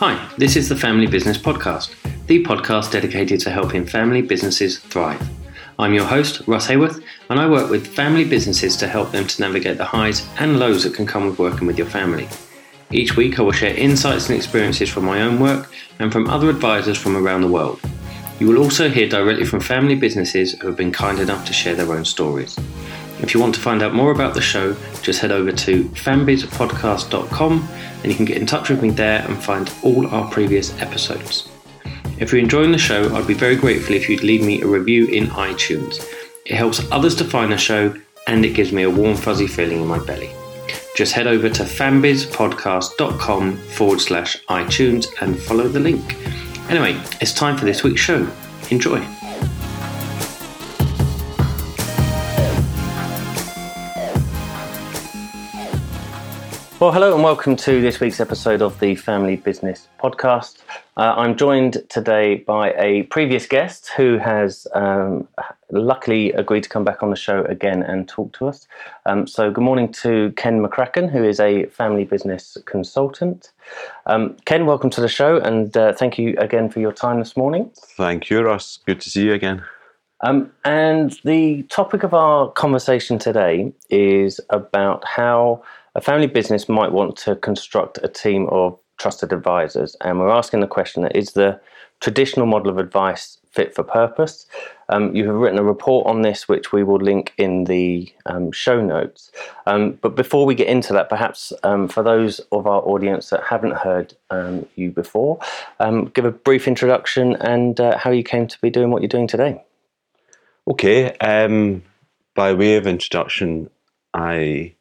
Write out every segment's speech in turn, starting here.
Hi, this is the Family Business Podcast, the podcast dedicated to helping family businesses thrive. I'm your host, Russ Haworth, and I work with family businesses to help them to navigate the highs and lows that can come with working with your family. Each week, I will share insights and experiences from my own work and from other advisors from around the world. You will also hear directly from family businesses who have been kind enough to share their own stories. If you want to find out more about the show, just head over to fambizpodcast.com and you can get in touch with me there and find all our previous episodes. If you're enjoying the show, I'd be very grateful if you'd leave me a review in iTunes. It helps others to find the show and it gives me a warm, fuzzy feeling in my belly. Just head over to fambizpodcast.com forward slash iTunes and follow the link. Anyway, it's time for this week's show. Enjoy. Well, hello and welcome to this week's episode of the Family Business Podcast. Uh, I'm joined today by a previous guest who has um, luckily agreed to come back on the show again and talk to us. Um, so, good morning to Ken McCracken, who is a family business consultant. Um, Ken, welcome to the show and uh, thank you again for your time this morning. Thank you, Ross. Good to see you again. Um, and the topic of our conversation today is about how a family business might want to construct a team of trusted advisors, and we're asking the question: Is the traditional model of advice fit for purpose? Um, you have written a report on this, which we will link in the um, show notes. Um, but before we get into that, perhaps um, for those of our audience that haven't heard um, you before, um, give a brief introduction and uh, how you came to be doing what you're doing today. Okay. by way of introduction, I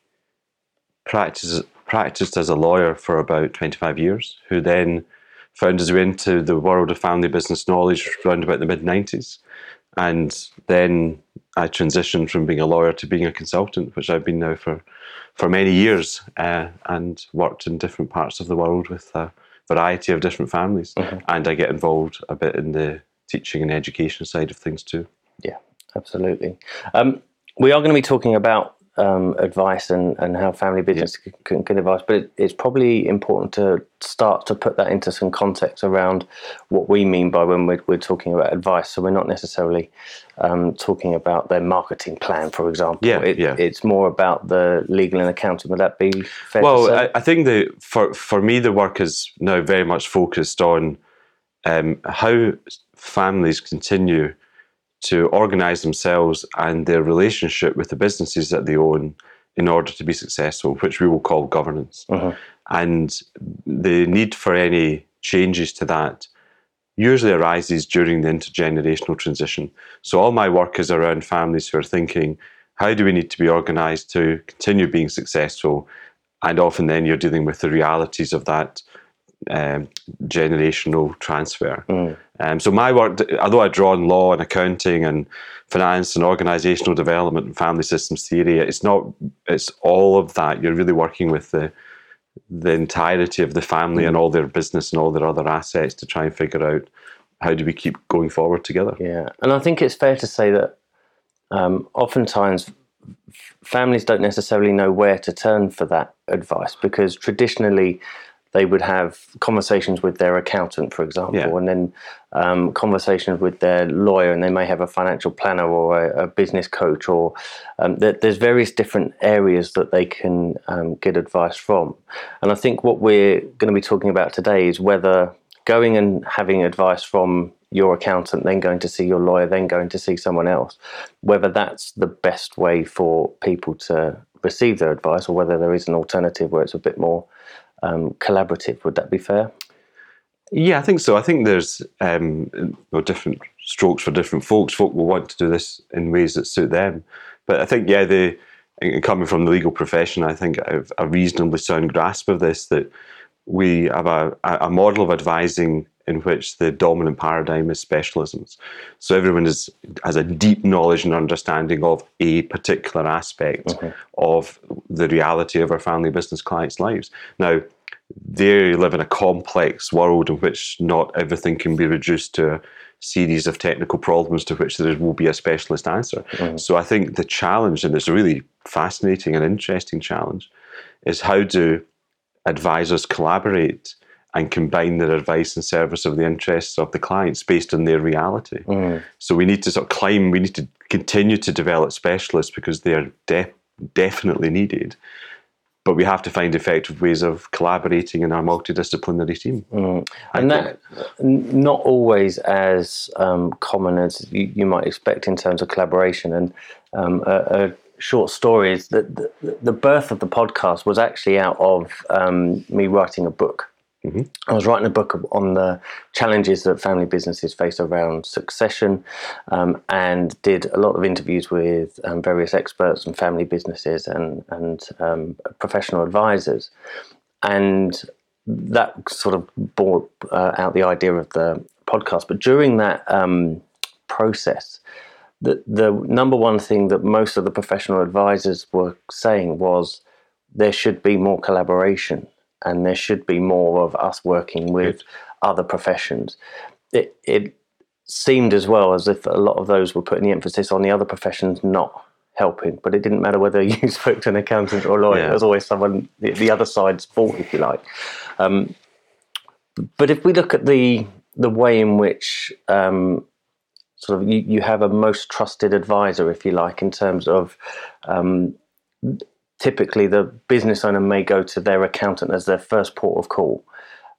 practiced, practiced as a lawyer for about 25 years, who then found his way into the world of family business knowledge around about the mid 90s. And then I transitioned from being a lawyer to being a consultant, which I've been now for, for many years, uh, and worked in different parts of the world with a variety of different families. Mm-hmm. And I get involved a bit in the teaching and education side of things too. Yeah, absolutely. Um, we are going to be talking about um, advice and, and how family business can, can advise, but it, it's probably important to start to put that into some context around what we mean by when we're, we're talking about advice. So we're not necessarily um, talking about their marketing plan, for example. Yeah, it, yeah. It's more about the legal and accounting. Would that be fair? Well, I, I, think that for for me, the work is now very much focused on um, how families continue to organize themselves and their relationship with the businesses that they own in order to be successful, which we will call governance. Uh-huh. And the need for any changes to that usually arises during the intergenerational transition. So all my work is around families who are thinking, how do we need to be organized to continue being successful? And often then you're dealing with the realities of that um, generational transfer. Mm. Um, so my work, although I draw on law and accounting and finance and organizational development and family systems theory, it's not. It's all of that. You're really working with the the entirety of the family and all their business and all their other assets to try and figure out how do we keep going forward together. Yeah, and I think it's fair to say that um, oftentimes families don't necessarily know where to turn for that advice because traditionally they would have conversations with their accountant, for example, yeah. and then um, conversations with their lawyer, and they may have a financial planner or a, a business coach, or um, there's various different areas that they can um, get advice from. And I think what we're going to be talking about today is whether going and having advice from your accountant, then going to see your lawyer, then going to see someone else, whether that's the best way for people to receive their advice, or whether there is an alternative where it's a bit more um, collaborative. Would that be fair? Yeah, I think so. I think there's um, well, different strokes for different folks. Folk will want to do this in ways that suit them. But I think, yeah, the coming from the legal profession, I think I have a reasonably sound grasp of this that we have a, a model of advising in which the dominant paradigm is specialisms. So everyone is, has a deep knowledge and understanding of a particular aspect okay. of the reality of our family business clients' lives. Now, they live in a complex world in which not everything can be reduced to a series of technical problems to which there will be a specialist answer. Mm-hmm. So I think the challenge, and it's a really fascinating and interesting challenge, is how do advisors collaborate and combine their advice and service of the interests of the clients based on their reality. Mm. So we need to sort of climb, we need to continue to develop specialists because they are de- definitely needed. But we have to find effective ways of collaborating in our multidisciplinary team. Mm. And that, not always as um, common as you, you, might expect in terms of collaboration. And um, a, a short story is that the, the, birth of the podcast was actually out of um, me writing a book. Mm-hmm. I was writing a book on the challenges that family businesses face around succession um, and did a lot of interviews with um, various experts and family businesses and, and um, professional advisors. And that sort of brought uh, out the idea of the podcast. But during that um, process, the, the number one thing that most of the professional advisors were saying was there should be more collaboration and there should be more of us working with Good. other professions. It, it seemed as well as if a lot of those were putting the emphasis on the other professions not helping, but it didn't matter whether you spoke to an accountant or a lawyer. Yeah. Was always someone the, the, other side's fault, if you like. Um, but if we look at the the way in which um, sort of you, you have a most trusted advisor, if you like, in terms of um, typically the business owner may go to their accountant as their first port of call.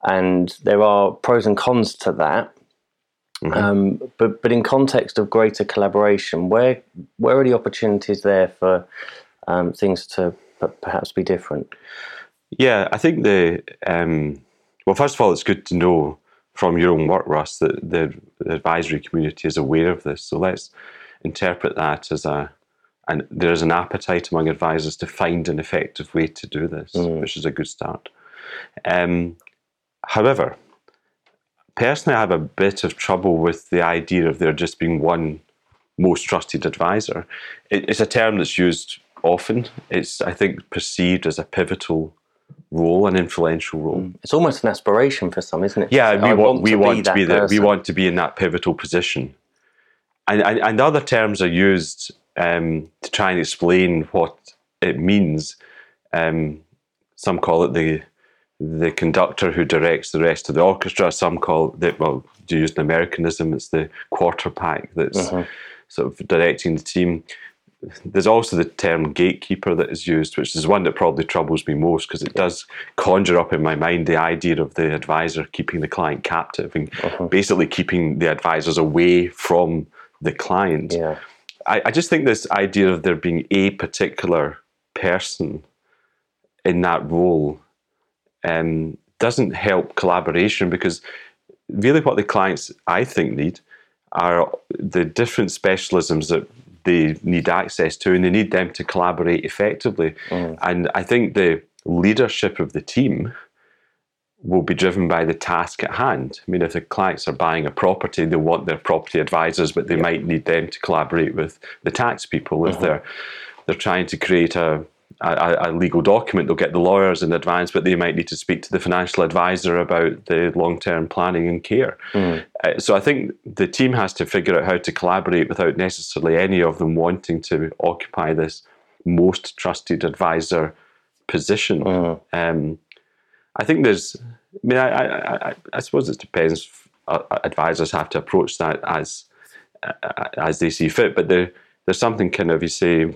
And there are pros and cons to that. Mm-hmm. Um, but but in context of greater collaboration, where where are the opportunities there for um, things to perhaps be different? Yeah, I think the um, well, first of all, it's good to know from your own work, Russ, that the, the advisory community is aware of this. So let's interpret that as a and there is an appetite among advisors to find an effective way to do this, mm. which is a good start. Um, however, personally, I have a bit of trouble with the idea of there just being one most trusted advisor. It, it's a term that's used often. It's, I think, perceived as a pivotal role, an influential role. Mm. It's almost an aspiration for some, isn't it? Yeah, we want, want we want to be the, we want to be in that pivotal position. And, and, and other terms are used um, to try and explain what it means. Um, some call it the the conductor who directs the rest of the orchestra. Some call it well, to use an Americanism, it's the quarterback that's uh-huh. sort of directing the team. There's also the term gatekeeper that is used, which is one that probably troubles me most because it does conjure up in my mind the idea of the advisor keeping the client captive and uh-huh. basically keeping the advisors away from the client. Yeah. I, I just think this idea of there being a particular person in that role um, doesn't help collaboration because really what the clients I think need are the different specialisms that they need access to and they need them to collaborate effectively. Mm. And I think the leadership of the team will be driven by the task at hand. I mean, if the clients are buying a property, they want their property advisors, but they yeah. might need them to collaborate with the tax people. If uh-huh. they're they're trying to create a, a, a, legal document, they'll get the lawyers in advance, but they might need to speak to the financial advisor about the long term planning and care. Mm. Uh, so I think the team has to figure out how to collaborate without necessarily any of them wanting to occupy this most trusted advisor position. Mm. Um, I think there's. I mean, I, I, I, I suppose it depends. Uh, advisors have to approach that as uh, as they see fit, but there, there's something kind of you say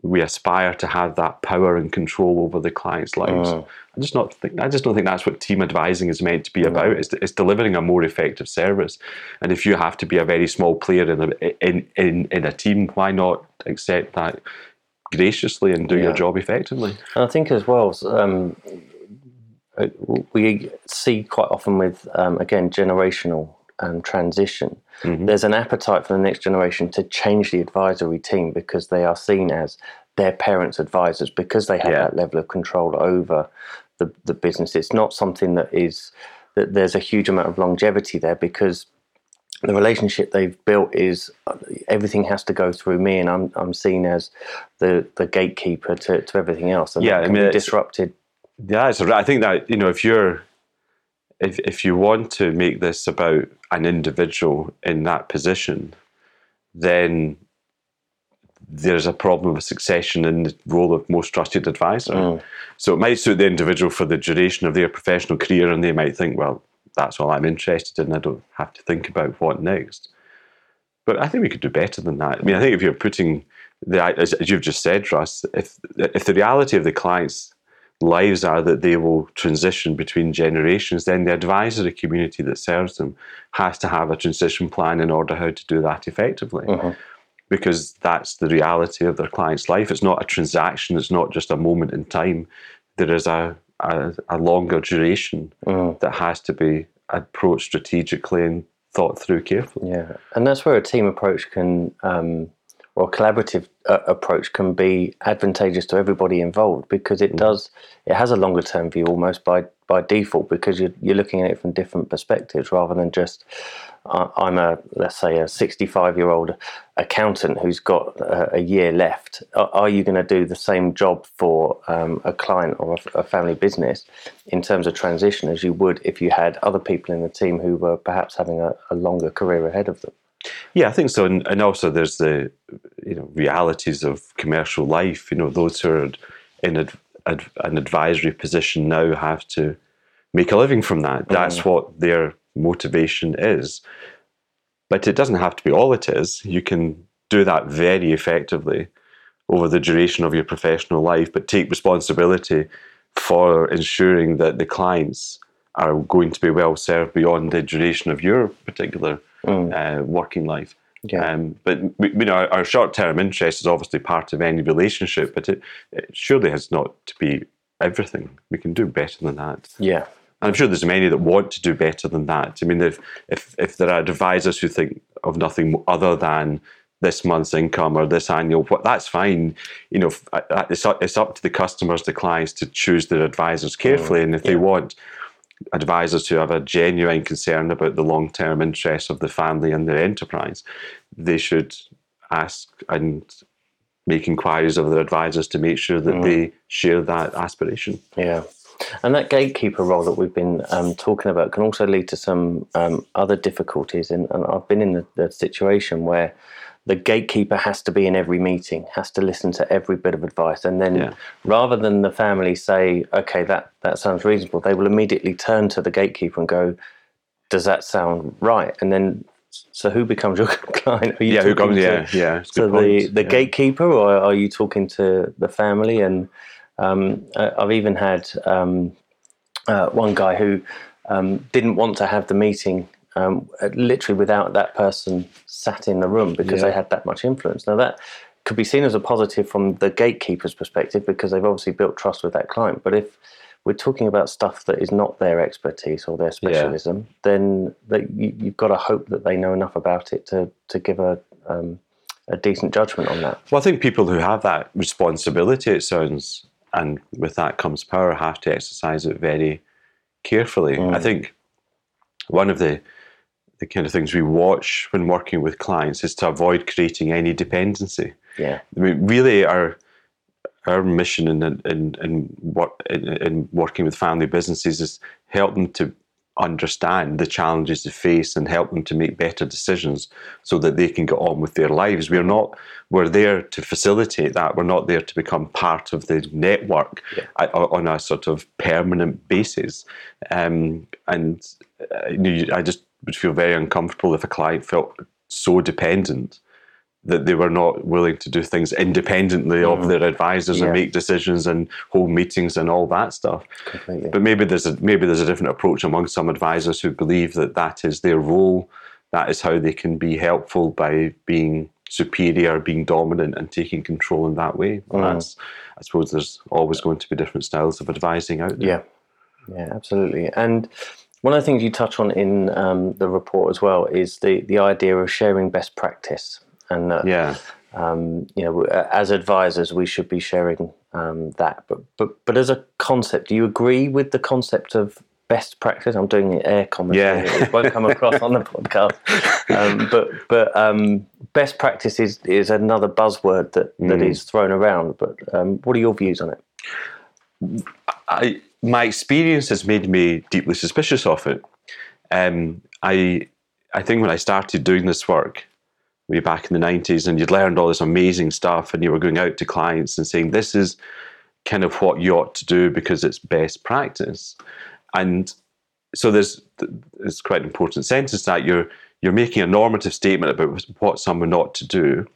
we aspire to have that power and control over the client's lives. Uh. I just not think I just don't think that's what team advising is meant to be about. It's, it's delivering a more effective service. And if you have to be a very small player in a, in, in, in a team, why not accept that graciously and do yeah. your job effectively? And I think as well, um, uh, we see quite often with um, again generational um, transition. Mm-hmm. There's an appetite for the next generation to change the advisory team because they are seen as their parents' advisors because they have yeah. that level of control over the, the business. It's not something that is that there's a huge amount of longevity there because the relationship they've built is uh, everything has to go through me, and I'm I'm seen as the the gatekeeper to, to everything else. And yeah, I mean, disrupted yeah, so I think that you know if you're if if you want to make this about an individual in that position, then there's a problem of succession in the role of most trusted advisor. Mm. So it might suit the individual for the duration of their professional career, and they might think, well, that's all I'm interested in. I don't have to think about what next. But I think we could do better than that. I mean, I think if you're putting the as, as you've just said, Russ, if if the reality of the clients' lives are that they will transition between generations, then the advisory community that serves them has to have a transition plan in order how to do that effectively. Because that's the reality of their client's life. It's not a transaction. It's not just a moment in time. There is a a, a longer duration that has to be approached strategically and thought through carefully. Yeah, and that's where a team approach can, um, or a collaborative uh, approach can be advantageous to everybody involved because it does, it has a longer term view almost by by default because you're you're looking at it from different perspectives rather than just. Uh, I'm a let's say a 65 year old accountant who's got a, a year left. Are, are you going to do the same job for um, a client or a, a family business in terms of transition as you would if you had other people in the team who were perhaps having a, a longer career ahead of them? Yeah, I think so, and, and also there's the you know realities of commercial life. You know, those who are in ad, ad, an advisory position now have to make a living from that. Mm-hmm. That's what their motivation is. But it doesn't have to be all it is. You can do that very effectively over the duration of your professional life, but take responsibility for ensuring that the clients are going to be well served beyond the duration of your particular uh, working life. Yeah. Um, but you know, our, short-term interest is obviously part of any relationship, but it, it surely has not to be everything. We can do better than that. Yeah, And I'm sure there's many that want to do better than that. I mean, if if if there are advisors who think of nothing other than this month's income or this annual, what that's fine. You know, it's up, it's up to the customers, the clients, to choose their advisors carefully. and if they want advisors who have a genuine concern about the long term interests of the family and their enterprise, they should ask and make inquiries of their advisors to make sure that they share that aspiration. Yeah. And that gatekeeper role that we've been um, talking about can also lead to some um, other difficulties. And, and I've been in the, the situation where the gatekeeper has to be in every meeting, has to listen to every bit of advice. And then Yeah. rather than the family say, okay, that, that sounds reasonable, they will immediately turn to the gatekeeper and go, does that sound right? And then, so who becomes your client? Yeah, who comes? to- Yeah, yeah. it's so the, point. the Yeah. gatekeeper, or are you talking to the family? And um, I've even had um, uh, one guy who um, didn't want to have the meeting um, uh, literally without that person sat in the room because they had that much influence. Now that could be seen as a positive from the gatekeeper's perspective because they've obviously built trust with that client. But if we're talking about stuff that is not their expertise or their specialism, then that you, you've got to hope that they know enough about it to to give a um, a decent judgment on that. Well, I think people who have that responsibility, it sounds, and with that comes power, have to exercise it very carefully. I think one of the the kind of things we watch when working with clients is to avoid creating any dependency. Yeah, I mean, really, our our mission in in in, work, in in working with family businesses is help them to understand the challenges they face and help them to make better decisions so that they can get on with their lives. We're not we're there to facilitate that. We're not there to become part of the network uh, on a sort of permanent basis. Um, and uh, I just would feel very uncomfortable if a client felt so dependent that they were not willing to do things independently of their advisors Yeah. and make decisions and hold meetings and all that stuff. completely. But maybe there's a maybe there's a different approach among some advisors who believe that that is their role. That is how they can be helpful by being superior, being dominant, and taking control in that way. Mm. That's, I suppose there's always going to be different styles of advising out there. Yeah, yeah, absolutely. And one of the things you touch on in um, the report as well is the the idea of sharing best practice. And uh, Yeah. um, you know, as advisors, we should be sharing um, that. But but but as a concept, do you agree with the concept of best practice? I'm doing the air commentary. Yeah. it won't come across on the podcast. Um, but but um, best practice is, is another buzzword that, that Mm. is thrown around. But um, what are your views on it? I, my experience has made me deeply suspicious of it. Um, I, I think when I started doing this work maybe back in the 90s and you'd learned all this amazing stuff and you were going out to clients and saying, this is kind of what you ought to do because it's best practice. And so there's, there's quite an important sentence that you're, you're making a normative statement about what someone ought to do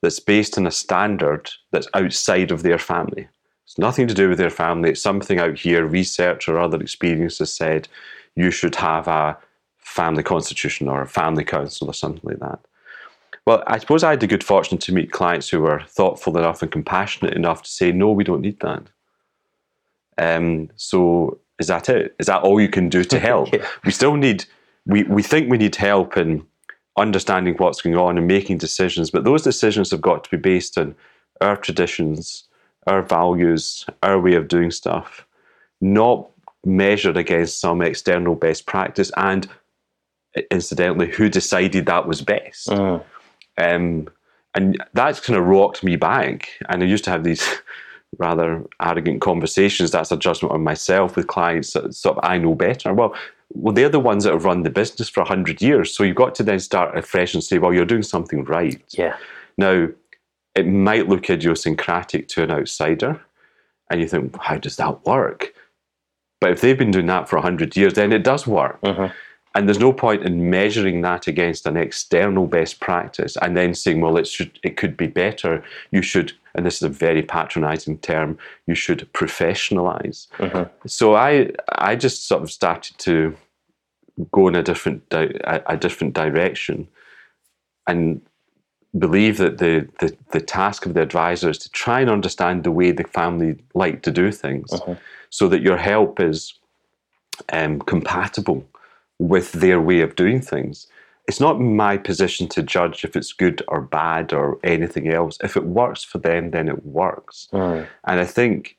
that's based on a standard that's outside of their family. It's nothing to do with their family. It's something out here, research or other experiences said you should have a family constitution or a family council or something like that. Well, I suppose I had the good fortune to meet clients who were thoughtful enough and compassionate enough to say, no, we don't need that. Um, so is that it? Is that all you can do to help? yeah. We still need, we, we think we need help in understanding what's going on and making decisions, but those decisions have got to be based on our traditions, our values, our way of doing stuff, not measured against some external best practice and incidentally who decided that was best. Mm. Um, and that's kind of rocked me back. And I used to have these rather arrogant conversations. That's a judgment on myself with clients that sort of I know better. Well, well, they're the ones that have run the business for hundred years. So you've got to then start afresh and say, well, you're doing something right. Yeah. Now, it might look idiosyncratic to an outsider, and you think, how does that work? But if they've been doing that for hundred years, then it does work. Mm-hmm. And there's no point in measuring that against an external best practice and then saying, well, it should it could be better. You should, and this is a very patronizing term, you should professionalize. Mm-hmm. So I I just sort of started to go in a different a, a different direction and believe that the, the, the task of the advisor is to try and understand the way the family like to do things mm-hmm. so that your help is um, compatible with their way of doing things. It's not my position to judge if it's good or bad or anything else. If it works for them, then it works. And I think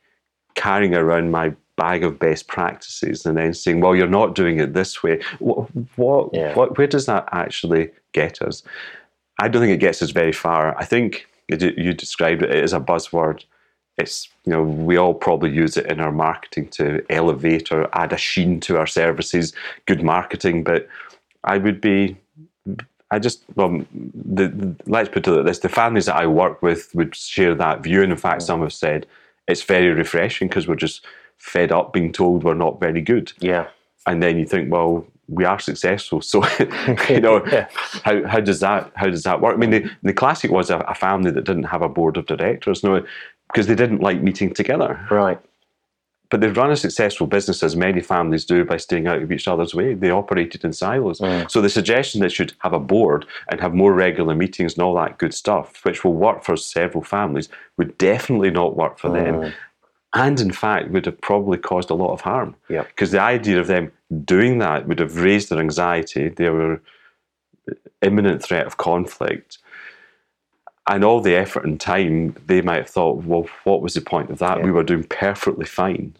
carrying around my bag of best practices and then saying, well, you're not doing it this way, what, what, yeah. what where does that actually get us? I don't think it gets us very far. I think you described it as a buzzword. It's you know we all probably use it in our marketing to elevate or add a sheen to our services good marketing but i would be i just well the, the, let's put it like this the families that i work with would share that view and in fact mm. some have said it's very refreshing because we're just fed up being told we're not very good. Yeah. And then you think well we are successful. So, you know, yeah. how, how does that how does that work? I mean, the, the classic was a, a, family that didn't have a board of directors. No, because they didn't like meeting together. Right. But they've run a successful business, as many families do, by staying out of each other's way. They operated in silos. Mm. So the suggestion that should have a board and have more regular meetings and all that good stuff, which will work for several families, would definitely not work for mm. them. And in fact, would have probably caused a lot of harm. Because the idea of them doing that would have raised their anxiety. They were imminent threat of conflict and all the effort and time, they might have thought, well, what was the point of that? Yeah. We were doing perfectly fine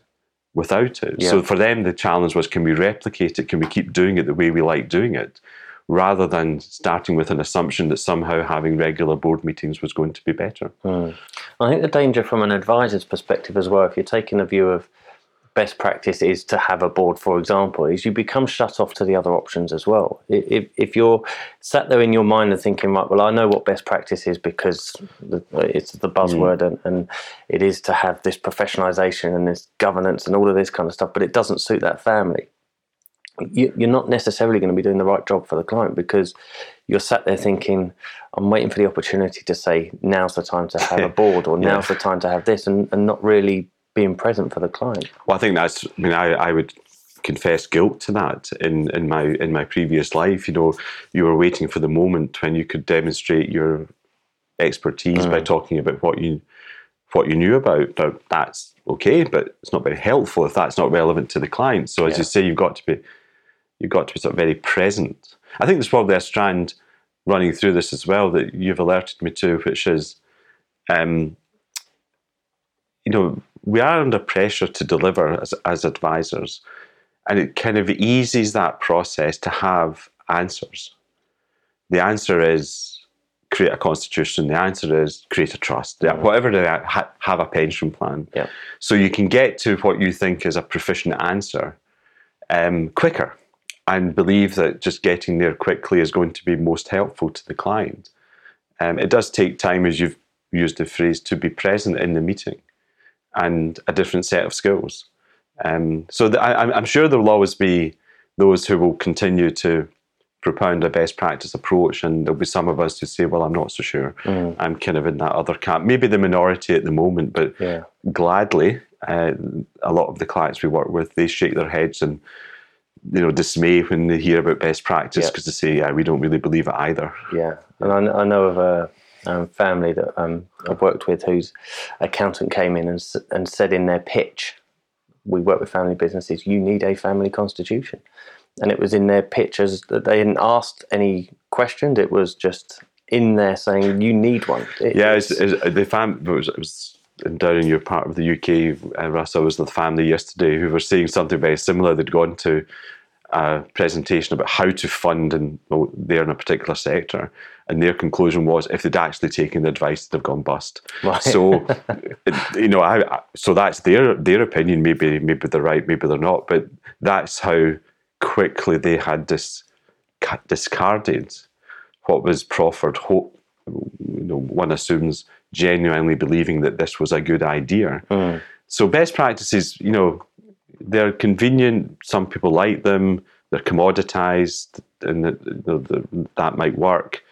without it. Yeah. So for them, the challenge was can we replicate it? Can we keep doing it the way we like doing it? Rather than starting with an assumption that somehow having regular board meetings was going to be better. Hmm. I think the danger from an advisor's perspective as well, if you're taking a view of best practice is to have a board, for example, is you become shut off to the other options as well. If, if you're sat there in your mind and thinking, right, well, I know what best practice is because it's the buzzword mm. and, and it is to have this professionalization and this governance and all of this kind of stuff, but it doesn't suit that family. You, you're not necessarily going to be doing the right job for the client because you're sat there thinking, I'm waiting for the opportunity to say, now's the time to have a board or now's yeah. the time to have this, and, and not really being present for the client. Well, I think that's. I mean, I, I would confess guilt to that in, in my in my previous life. You know, you were waiting for the moment when you could demonstrate your expertise mm. by talking about what you what you knew about. Now, that's okay, but it's not very helpful if that's not relevant to the client. So as yeah. you say, you've got to be you've got to be sort of very present. I think there's probably a strand running through this as well that you've alerted me to, which is, um, you know, we are under pressure to deliver as, as advisors. And it kind of eases that process to have answers. The answer is create a constitution. The answer is create a trust. Yeah, whatever they ha- have a pension plan. Yeah. So you can get to what you think is a proficient answer um, quicker and believe that just getting there quickly is going to be most helpful to the client. Um, it does take time, as you've used the phrase, to be present in the meeting and a different set of skills. Um, so the, I, I'm sure there will always be those who will continue to propound a best practice approach, and there'll be some of us who say, "Well, I'm not so sure. Mm. I'm kind of in that other camp." Maybe the minority at the moment, but yeah. gladly, uh, a lot of the clients we work with they shake their heads and you know dismay when they hear about best practice because yep. they say, "Yeah, we don't really believe it either." Yeah, and I, I know of a um, family that um, I've worked with whose accountant came in and and said in their pitch, "We work with family businesses. You need a family constitution." and it was in their pictures that they hadn't asked any questions. It was just in there saying you need one. It, yeah, it's, it's, the fam it was, it was down in your part of the UK. Uh, Russell was the family yesterday who were saying something very similar. They'd gone to a presentation about how to fund and well, they're in a particular sector. And their conclusion was if they'd actually taken the advice, they'd have gone bust. Right. So, you know, I, so that's their their opinion. Maybe maybe they're right, maybe they're not. But that's how quickly they had dis, discarded what was proffered. Hope, you know, one assumes genuinely believing that this was a good idea. Mm. So best practices, you know, they're convenient. Some people like them. They're commoditized, and that, that might work.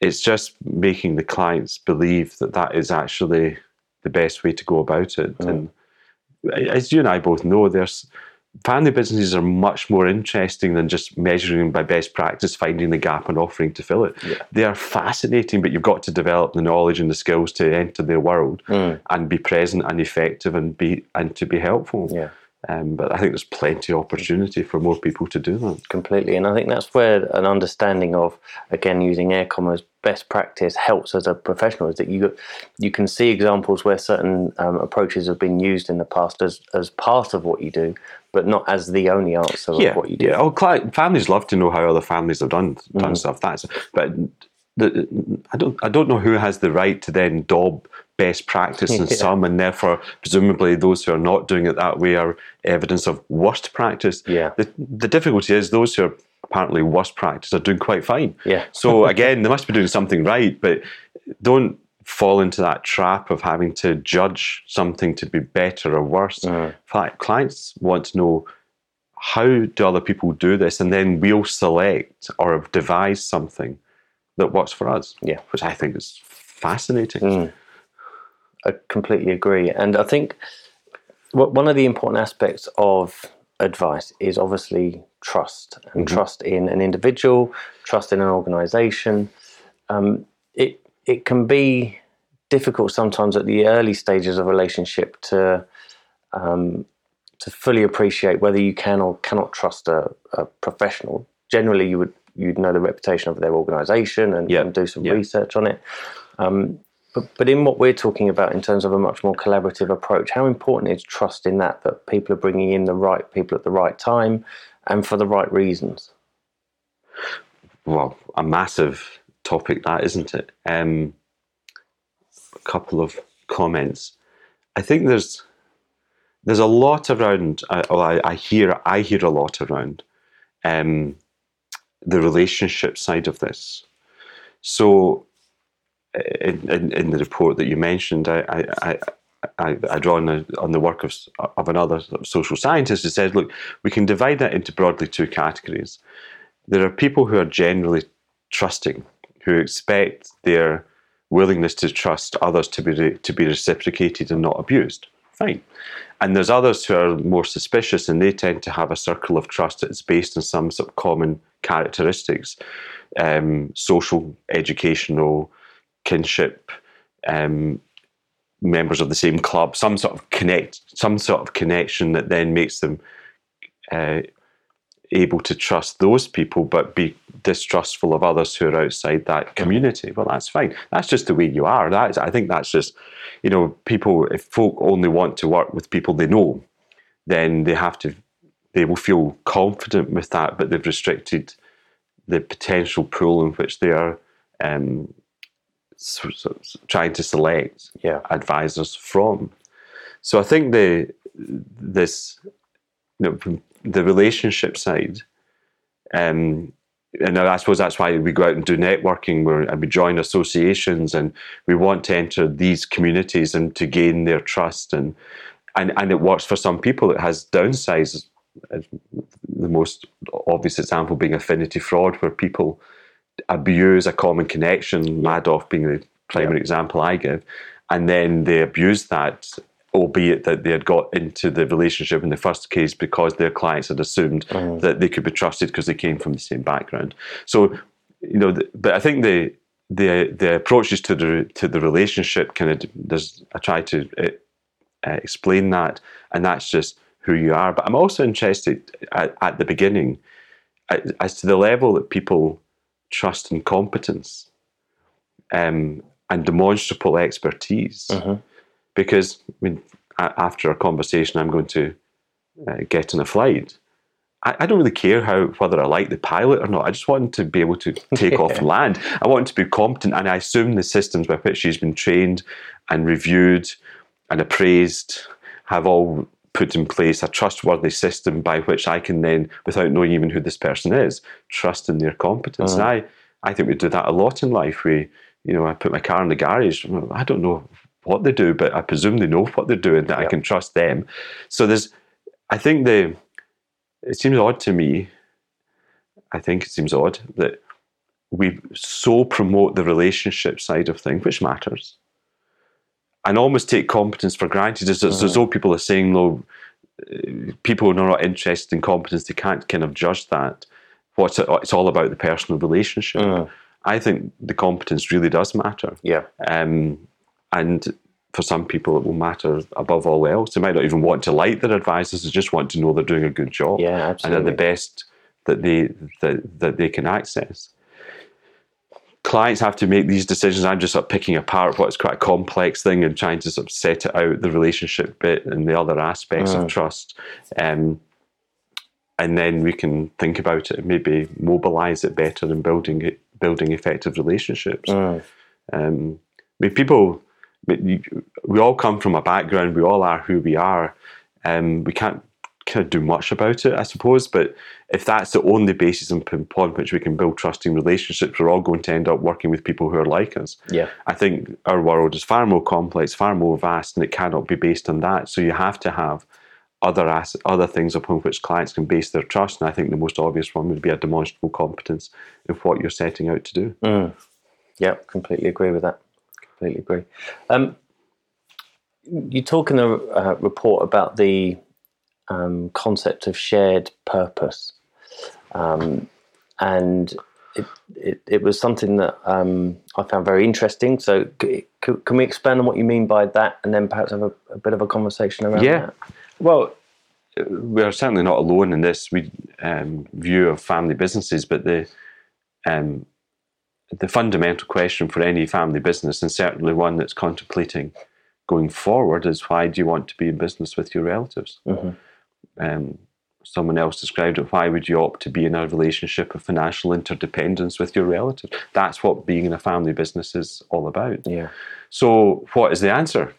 It's just making the clients believe that that is actually the best way to go about it. Mm. And as you and I both know, there's family businesses are much more interesting than just measuring by best practice, finding the gap and offering to fill it. Yeah. They are fascinating, but you've got to develop the knowledge and the skills to enter their world mm. and be present and effective and be and to be helpful. Yeah. Um, but I think there's plenty of opportunity for more people to do that. Completely. And I think that's where an understanding of, again, using air commas best practice helps as a professional is that you you can see examples where certain um, approaches have been used in the past as, as part of what you do, but not as the only answer yeah, of what you do. Yeah, oh, client, families love to know how other families have done done mm. stuff. That's but the, I don't I don't know who has the right to then dob best practice in yeah. some, and therefore presumably those who are not doing it that way are evidence of worst practice. Yeah. The the difficulty is those who are apparently worst practice are doing quite fine. Yeah. so again, they must be doing something right, but don't fall into that trap of having to judge something to be better or worse. Mm. In fact, clients want to know how do other people do this, and then we'll select or devise something that works for us. Yeah, which I think is fascinating. Mm. I completely agree, and I think one of the important aspects of advice is obviously trust and mm-hmm. trust in an individual, trust in an organization. Um, it it can be difficult sometimes at the early stages of a relationship to um, to fully appreciate whether you can or cannot trust a, a, professional. Generally, you would you'd know the reputation of their organisation and, yep. and, do some yep. research on it. Um, but, but in what we're talking about in terms of a much more collaborative approach, how important is trust in that that people are bringing in the right people at the right time and for the right reasons? Well, a massive topic that, isn't it? Um, a couple of comments. I think there's there's a lot around. Uh, well, I, I hear I hear a lot around um, the relationship side of this. So, in, in, in, the report that you mentioned, I, I, I, I draw on the, on the work of, of another social scientist who said, look, we can divide that into broadly two categories. There are people who are generally trusting, who expect their willingness to trust others to be to be reciprocated and not abused. Fine. And there's others who are more suspicious and they tend to have a circle of trust that's based on some sort of common characteristics, um, social, educational, kinship, um, members of the same club, some sort of connect, some sort of connection that then makes them uh, able to trust those people, but be distrustful of others who are outside that community. Well, that's fine. That's just the way you are. That's, I think that's just, you know, people. If folk only want to work with people they know, then they have to. They will feel confident with that, but they've restricted the potential pool in which they are um, trying to select yeah. advisors from. So I think the this you know, the relationship side, um, and I suppose that's why we go out and do networking where, and we join associations and we want to enter these communities and to gain their trust and and, and it works for some people it has downsides the most obvious example being affinity fraud where people abuse a common connection Madoff being the primary yeah. example I give and then they abuse that albeit that they had got into the relationship in the first case because their clients had assumed mm. that they could be trusted because they came from the same background. So, you know, the, but I think the the the approaches to the to the relationship kind of there's I try to uh, explain that, and that's just who you are. But I'm also interested at, at the beginning as to the level that people trust and competence um, and demonstrable expertise. Mm-hmm because I mean, after a conversation, I'm going to uh, get on a flight. I, I, don't really care how whether I like the pilot or not. I just want to be able to take yeah. off and land. I want to be competent, and I assume the systems by which she's been trained and reviewed and appraised have all put in place a trustworthy system by which I can then, without knowing even who this person is, trust in their competence. Uh-huh. And I, I think we do that a lot in life. We, you know, I put my car in the garage. I don't know what they do, but I presume they know what they're doing, that yep. I can trust them. So there's, I think the, it seems odd to me, I think it seems odd that we so promote the relationship side of things, which matters, and almost take competence for granted. As, mm-hmm. as though people are saying, no, people who are not interested in competence, they can't kind of judge that. What's it, it's all about the personal relationship. Mm. I think the competence really does matter. Yeah. Um, and for some people, it will matter above all else. They might not even want to like their advisors; they just want to know they're doing a good job yeah, absolutely. and are the best that they that, that they can access. Clients have to make these decisions. I'm just sort of picking apart what's quite a complex thing and trying to sort of set it out, the relationship bit and the other aspects mm. of trust. Um, and then we can think about it and maybe mobilize it better in building it, building effective relationships. Mm. Um, I mean, people we all come from a background. We all are who we are. Um, we can't kind of do much about it, I suppose. But if that's the only basis upon which we can build trusting relationships, we're all going to end up working with people who are like us. Yeah, I think our world is far more complex, far more vast, and it cannot be based on that. So you have to have other ass- other things upon which clients can base their trust. And I think the most obvious one would be a demonstrable competence in what you're setting out to do. Mm. Yeah, completely agree with that completely agree. Um, you talk in the uh, report about the um, concept of shared purpose, um, and it, it, it, was something that um, I found very interesting. So, c- can we expand on what you mean by that, and then perhaps have a, a bit of a conversation around yeah. that? Well, we're certainly not alone in this we, um, view of family businesses, but the um, the fundamental question for any family business, and certainly one that's contemplating going forward, is why do you want to be in business with your relatives? Mm-hmm. Um, someone else described it why would you opt to be in a relationship of financial interdependence with your relative? That's what being in a family business is all about. Yeah. So, what is the answer?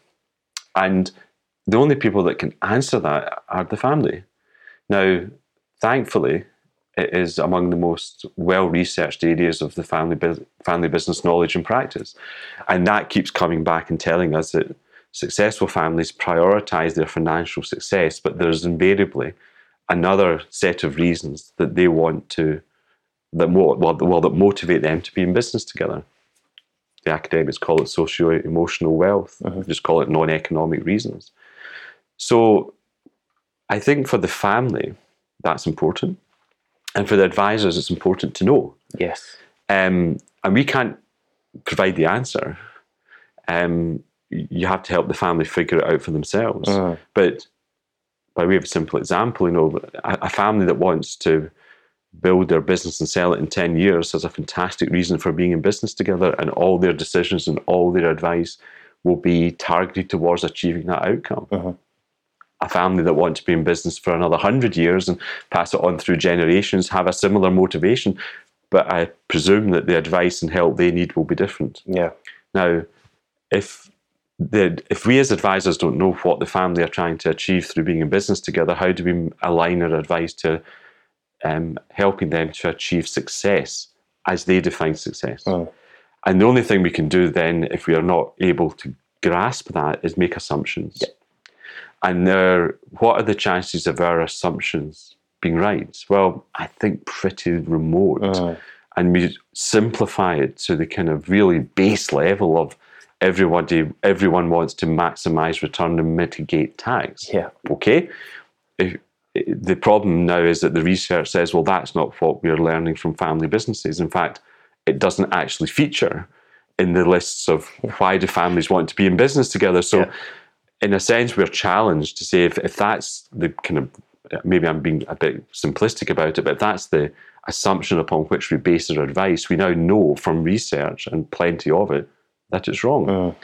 And the only people that can answer that are the family. Now, thankfully, it is among the most well researched areas of the family, bu- family business knowledge and practice. And that keeps coming back and telling us that successful families prioritize their financial success, but there's invariably another set of reasons that they want to, that, well, well, that motivate them to be in business together. The academics call it socio emotional wealth, uh-huh. just call it non economic reasons. So I think for the family, that's important and for the advisors, it's important to know. Yes. Um, and we can't provide the answer. Um, you have to help the family figure it out for themselves. Uh. But by way of a simple example, you know, a, a family that wants to build their business and sell it in 10 years has a fantastic reason for being in business together, and all their decisions and all their advice will be targeted towards achieving that outcome. Uh-huh a family that want to be in business for another hundred years and pass it on through generations have a similar motivation. But I presume that the advice and help they need will be different. Yeah. Now, if the, if we as advisors don't know what the family are trying to achieve through being in business together, how do we align our advice to um, helping them to achieve success as they define success. And the only thing we can do then, if we are not able to grasp that, is make assumptions. And there, what are the chances of our assumptions being right? Well, I think pretty remote. And we simplify it to the kind of really base level of everybody, everyone wants to maximize return and mitigate tax. Yeah. Okay. If, the problem now is that the research says, well, that's not what we're learning from family businesses. In fact, it doesn't actually feature in the lists of why do families want to be in business together. So, Yeah. in a sense, we're challenged to say if, if that's the kind of maybe I'm being a bit simplistic about it, but if that's the assumption upon which we base our advice, we now know from research and plenty of it that it's wrong.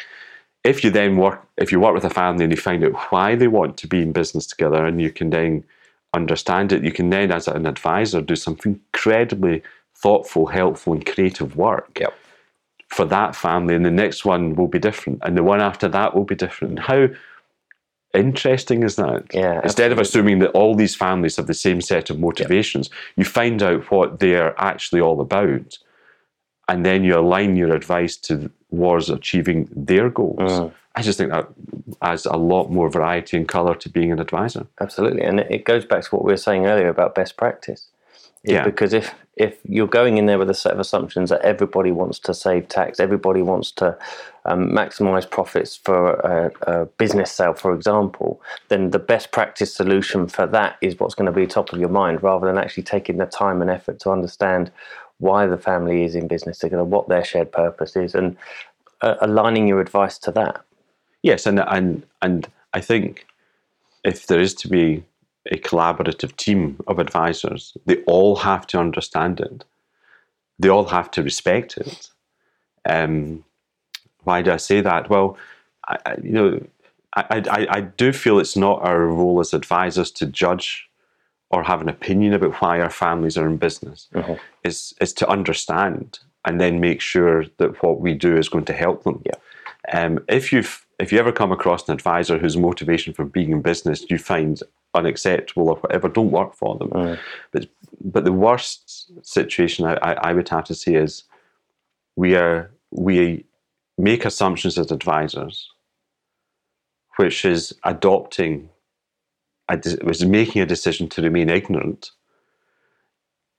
If you then work, if you work with a family and you find out why they want to be in business together, and you can then understand it, you can then, as an advisor, do some incredibly thoughtful, helpful, and creative work Yep. for that family, and the next one will be different, and the one after that will be different. How interesting is that? Yeah, Instead of assuming that all these families have the same set of motivations, you find out what they're actually all about, and then you align your advice towards achieving their goals. Mm. I just think that adds a lot more variety and colour to being an advisor. Absolutely, and it goes back to what we were saying earlier about best practice. Yeah. Because if if you're going in there with a set of assumptions that everybody wants to save tax, everybody wants to um, maximize profits for a, a business sale, for example, then the best practice solution for that is what's going to be top of your mind, rather than actually taking the time and effort to understand why the family is in business together, what their shared purpose is, and uh, aligning your advice to that. Yes, and and and I think if there is to be a collaborative team of advisors, they all have to understand it. They all have to respect it. Um, why do I say that? Well, I, I, you know, I, I, I do feel it's not our role as advisors to judge or have an opinion about why our families are in business. is it's to understand and then make sure that what we do is going to help them. Yeah. Um, if you've if you ever come across an advisor whose motivation for being in business you find unacceptable or whatever, don't work for them. But but the worst situation I, I, I would have to say is we are we make assumptions as advisors, which is adopting de- was making a decision to remain ignorant,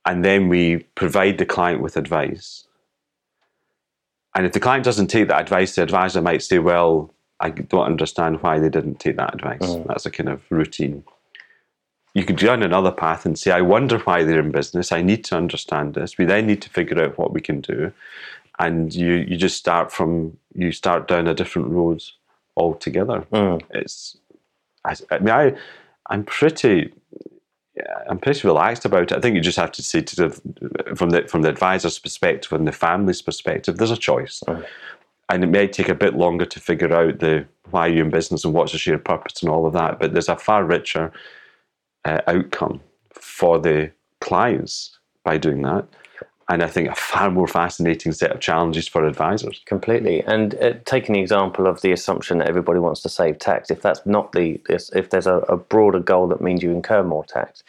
and then we provide the client with advice. And if the client doesn't take that advice, the advisor might say, "Well, I don't understand why they didn't take that advice." Mm. That's a kind of routine. You could go down another path and say, "I wonder why they're in business. I need to understand this." We then need to figure out what we can do, and you you just start from you start down a different road altogether. Mm. It's I, I mean I I'm pretty I'm pretty relaxed about it. I think you just have to see to the from the from the advisor's perspective and the family's perspective, there's a choice, and it may take a bit longer to figure out the why you're in business and what's the shared purpose and all of that. But there's a far richer uh, outcome for the clients by doing that, and I think a far more fascinating set of challenges for advisors. Completely. And uh, taking the example of the assumption that everybody wants to save tax, if that's not the, if there's a, a broader goal that means you incur more tax,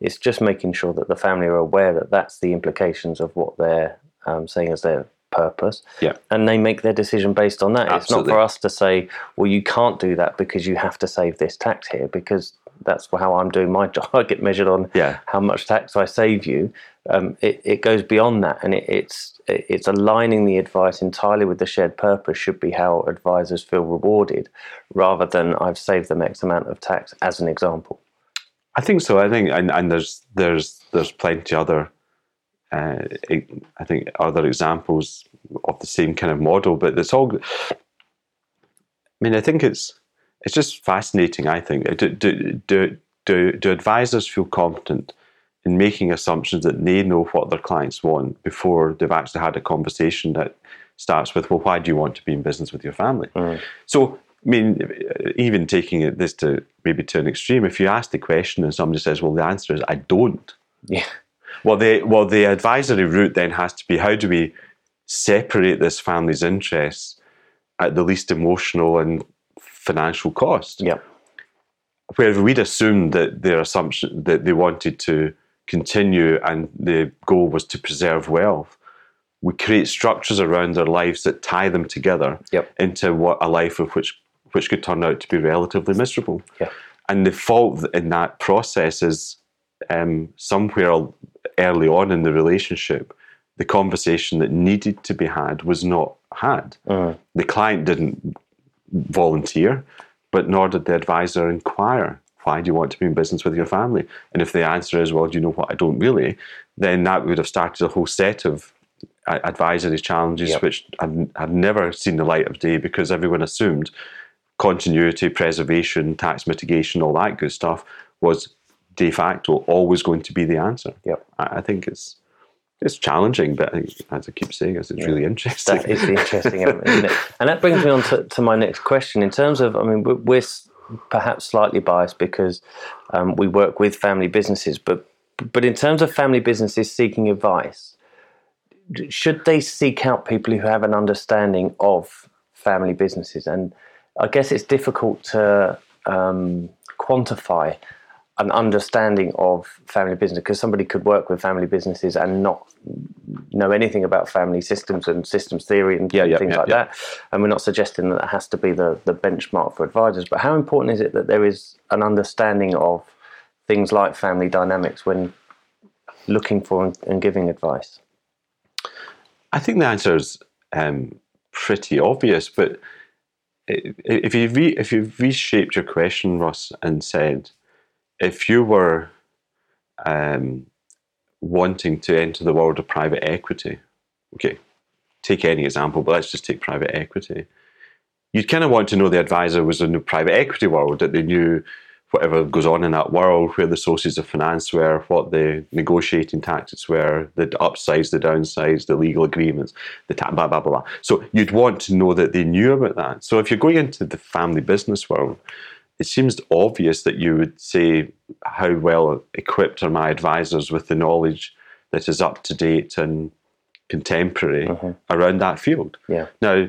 it's just making sure that the family are aware that that's the implications of what they're um, saying as their purpose. Yeah. And they make their decision based on that. Absolutely. It's not for us to say, well, you can't do that because you have to save this tax here because that's how I'm doing my job. I get measured on Yeah. how much tax I save you. Um, it, it goes beyond that, and it, it's it's aligning the advice entirely with the shared purpose. Should be how advisors feel rewarded, rather than I've saved them X amount of tax, as an example. I think so. I think, and, and there's there's there's plenty other, uh, I think other examples of the same kind of model. But it's all. I mean, I think it's it's just fascinating. I think do do do do, do advisors feel competent in making assumptions that they know what their clients want before they've actually had a conversation that starts with, "Well, why do you want to be in business with your family?" Mm. So, I mean, even taking this to maybe to an extreme, if you ask the question and somebody says, "Well, the answer is I don't," Yeah, well, the well the advisory route then has to be how do we separate this family's interests at the least emotional and financial cost? yeah, Where we'd assumed that their assumption that they wanted to continue and the goal was to preserve wealth, we create structures around their lives that tie them together Yep. into what a life of which which could turn out to be relatively miserable. Yeah. And the fault in that process is um, somewhere early on in the relationship, the conversation that needed to be had was not had. Mm. The client didn't volunteer, but nor did the advisor inquire. Why do you want to be in business with your family? And if the answer is, well, do you know what? I don't really, then that would have started a whole set of advisory challenges Yep. which I've never seen the light of day because everyone assumed continuity, preservation, tax mitigation, all that good stuff was de facto always going to be the answer. Yep. I, I think it's it's challenging, but I, as I keep saying, it's, it's really interesting. That is the interesting isn't it? And that brings me on to, to my next question. In terms of, I mean, we're, perhaps slightly biased because um, we work with family businesses, but but in terms of family businesses seeking advice, should they seek out people who have an understanding of family businesses? And I guess it's difficult to um, quantify an understanding of family business because somebody could work with family businesses and not know anything about family systems and systems theory and Yeah, yeah, things yeah, like that. And we're not suggesting that that has to be the, the benchmark for advisors. But how important is it that there is an understanding of things like family dynamics when looking for and, and giving advice? I think the answer is um, pretty obvious, but if you re, if you reshaped your question, Russ, and said, if you were um, wanting to enter the world of private equity, okay, take any example, but let's just take private equity. You'd kind of want to know the advisor was in the private equity world, that they knew whatever goes on in that world, where the sources of finance were, what the negotiating tactics were, the upsides, the downsides, the legal agreements, the ta- blah, blah, blah, blah. So you'd want to know that they knew about that. So if you're going into the family business world, it seems obvious that you would say, how well equipped are my advisors with the knowledge that is up to date and contemporary around that field? Yeah. Now,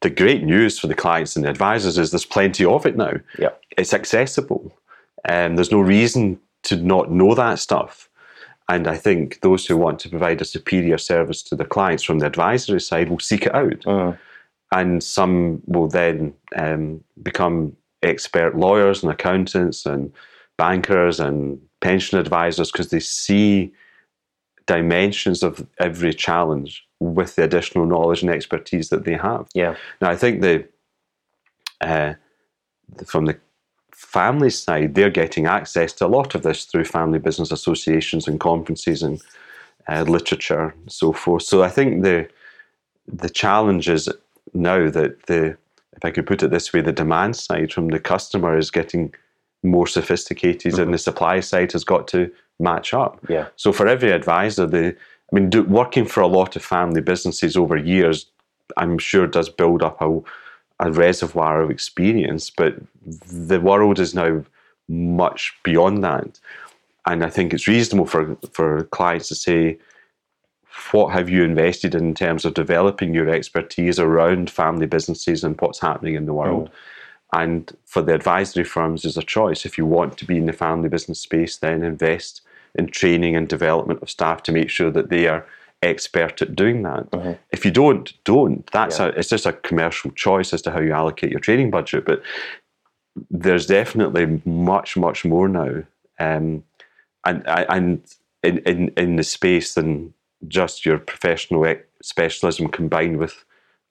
the great news for the clients and the advisors is there's plenty of it now. Yeah. It's accessible. And there's no reason to not know that stuff. And I think those who want to provide a superior service to their clients from the advisory side will seek it out. Mm. And some will then um, become expert lawyers and accountants and bankers and pension advisors because they see dimensions of every challenge with the additional knowledge and expertise that they have. Yeah. Now, I think the, uh, the- from the family side, they're getting access to a lot of this through family business associations and conferences and uh, literature and so forth. So I think the the challenge is now that the, if I could put it this way, the demand side from the customer is getting more sophisticated, and mm-hmm. the supply side has got to match up. Yeah. So for every advisor, the I mean, do, working for a lot of family businesses over years, I'm sure does build up a, a reservoir of experience. But the world is now much beyond that, and I think it's reasonable for for clients to say, what have you invested in, in terms of developing your expertise around family businesses and what's happening in the world. And for the advisory firms, there's a choice. If you want to be in the family business space, then invest in training and development of staff to make sure that they are expert at doing that. If you don't, don't. That's Yeah. a, it's just a commercial choice as to how you allocate your training budget. But there's definitely much, much more now, um, and and in, in in the space than just your professional ex- specialism combined with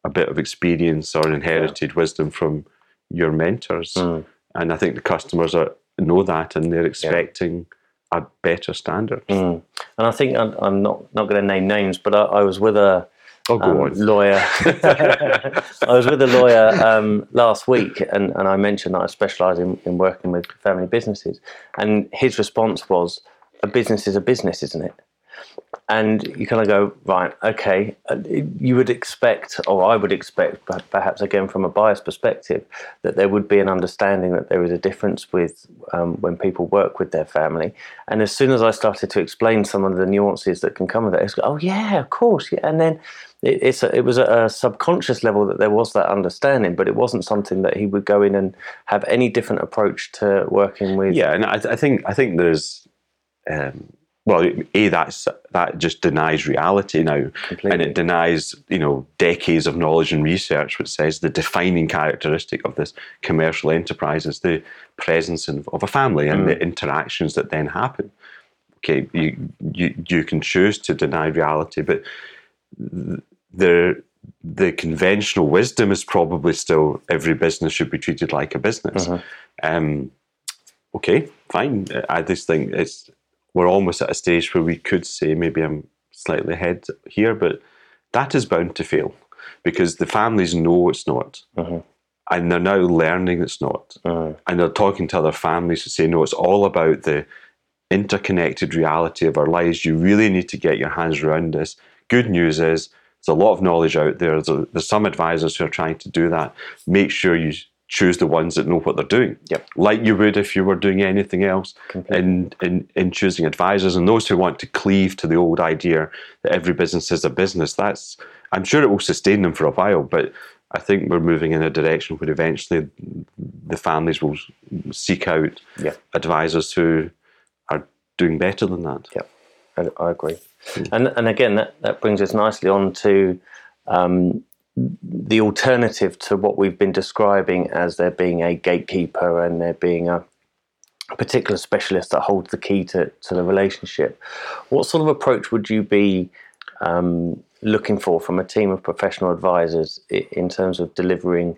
a bit of experience or inherited wisdom from your mentors. Mm. And I think the customers are know that, and they're expecting a better standard. Mm. And I think I'm, I'm not not going to name names, but I, I was with a Oh, um, lawyer. I was with a lawyer um, last week, and, and I mentioned that I specialise in, in working with family businesses, and his response was, "A business is a business, isn't it?" And you kind of go, right, okay. uh, You would expect, or I would expect, perhaps again from a biased perspective, that there would be an understanding that there is a difference with um, when people work with their family. And as soon as I started to explain some of the nuances that can come with it, it's oh yeah, of course, yeah. And then it, it's a, it was at a subconscious level that there was that understanding, but it wasn't something that he would go in and have any different approach to working with. Yeah, and I, I think I think there's um, well, a that's that just denies reality now, Completely. and it denies you know decades of knowledge and research, which says the defining characteristic of this commercial enterprise is the presence of, of a family and the interactions that then happen. Okay, you you you can choose to deny reality, but the the conventional wisdom is probably still every business should be treated like a business. Um, okay, fine. I just think it's we're almost at a stage where we could say maybe I'm slightly ahead here, but that is bound to fail because the families know it's not. Uh-huh. And they're now learning it's not. Uh-huh. And they're talking to other families to say, no, it's all about the interconnected reality of our lives. You really need to get your hands around this. Good news is there's a lot of knowledge out there. There's, a, there's some advisors who are trying to do that. Make sure you choose the ones that know what they're doing. Yep. Like you would if you were doing anything else in, in, in choosing advisors. And those who want to cleave to the old idea that every business is a business, that's I'm sure it will sustain them for a while, but I think we're moving in a direction where eventually the families will seek out Yeah. advisors who are doing better than that. Yep, I, I agree. And and again, that, that brings us nicely on to um, the alternative to what we've been describing as there being a gatekeeper and there being a particular specialist that holds the key to, to the relationship. What sort of approach would you be um, looking for from a team of professional advisors in terms of delivering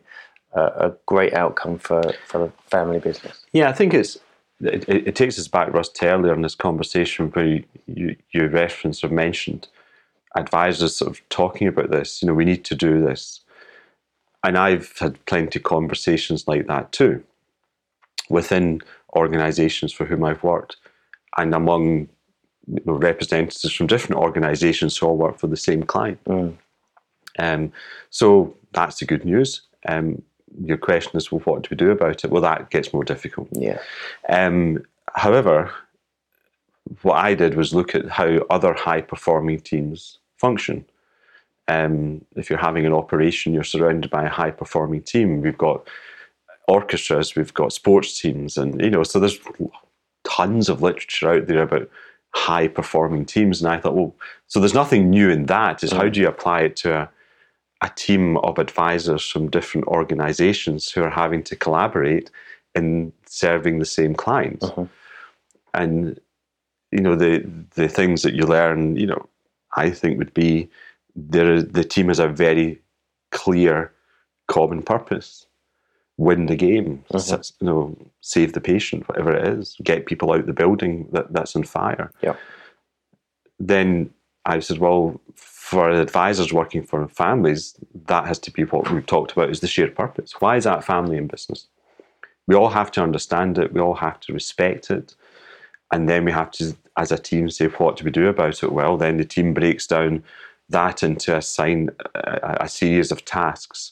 a, a great outcome for, for the family business? Yeah, I think it's it, it, takes us back, Russ, to earlier in this conversation where you, you referenced or mentioned advisors sort of talking about this. You know, we need to do this. And I've had plenty of conversations like that too within organizations for whom I've worked and among you know, representatives from different organizations who all work for the same client. Um, so that's the good news. Um, your question is, well, what do we do about it? Well, that gets more difficult. Yeah. Um, however, what I did was look at how other high performing teams function. Um, if you're having an operation, you're surrounded by a high performing team. We've got orchestras, we've got sports teams, and you know, so there's tons of literature out there about high performing teams. And I thought, well, so there's nothing new in that. Is how do you apply it to a, a team of advisors from different organizations who are having to collaborate in serving the same client? And you know, the the things that you learn, you know, I think would be there. The team has a very clear common purpose: win the game, mm-hmm. s- you know, save the patient, whatever it is, get people out the building that, that's on fire. Yeah. Then I said, well, for advisors working for families, that has to be what we've talked about is the shared purpose. Why is that family in business? We all have to understand it. We all have to respect it. And then we have to, as a team, say, what do we do about it? Well, then the team breaks down that into assign a, a series of tasks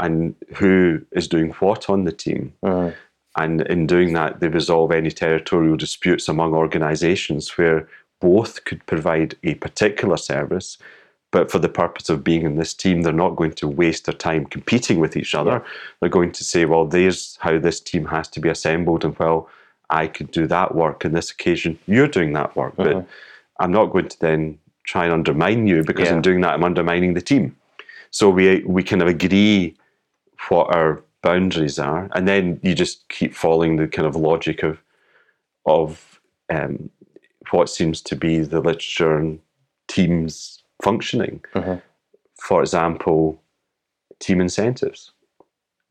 and who is doing what on the team. And in doing that, they resolve any territorial disputes among organizations where both could provide a particular service, but for the purpose of being in this team, they're not going to waste their time competing with each other. They're going to say, well, there's how this team has to be assembled, and well, I could do that work on this occasion. You're doing that work, but I'm not going to then try and undermine you because Yeah. in doing that, I'm undermining the team. So we we kind of agree what our boundaries are, and then you just keep following the kind of logic of of um, what seems to be the literature and teams functioning. For example, team incentives.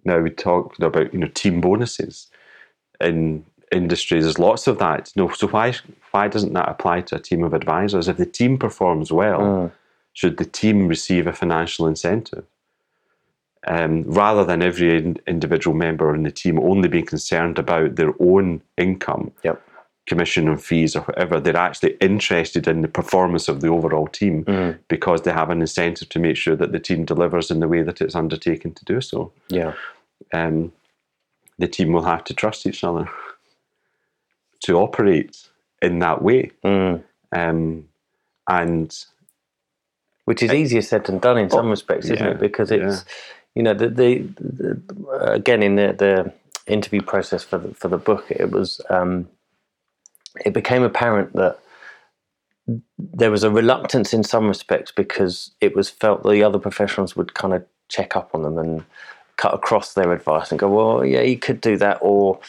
Now we talked about you know team bonuses in industry. There's lots of that. You know, so why why doesn't that apply to a team of advisors? If the team performs well, should the team receive a financial incentive? um, rather than every individual member in the team only being concerned about their own income, Yep. commission and fees or whatever, they're actually interested in the performance of the overall team because they have an incentive to make sure that the team delivers in the way that it's undertaken to do so. Yeah. Um, the team will have to trust each other to operate in that way. Um, and which is easier said than done in some respects, isn't yeah, it? Because it's you know the, the, the again in the, the interview process for the, for the book, it was um, it became apparent that there was a reluctance in some respects because it was felt the other professionals would kind of check up on them and cut across their advice and go, well, yeah, you could do that, or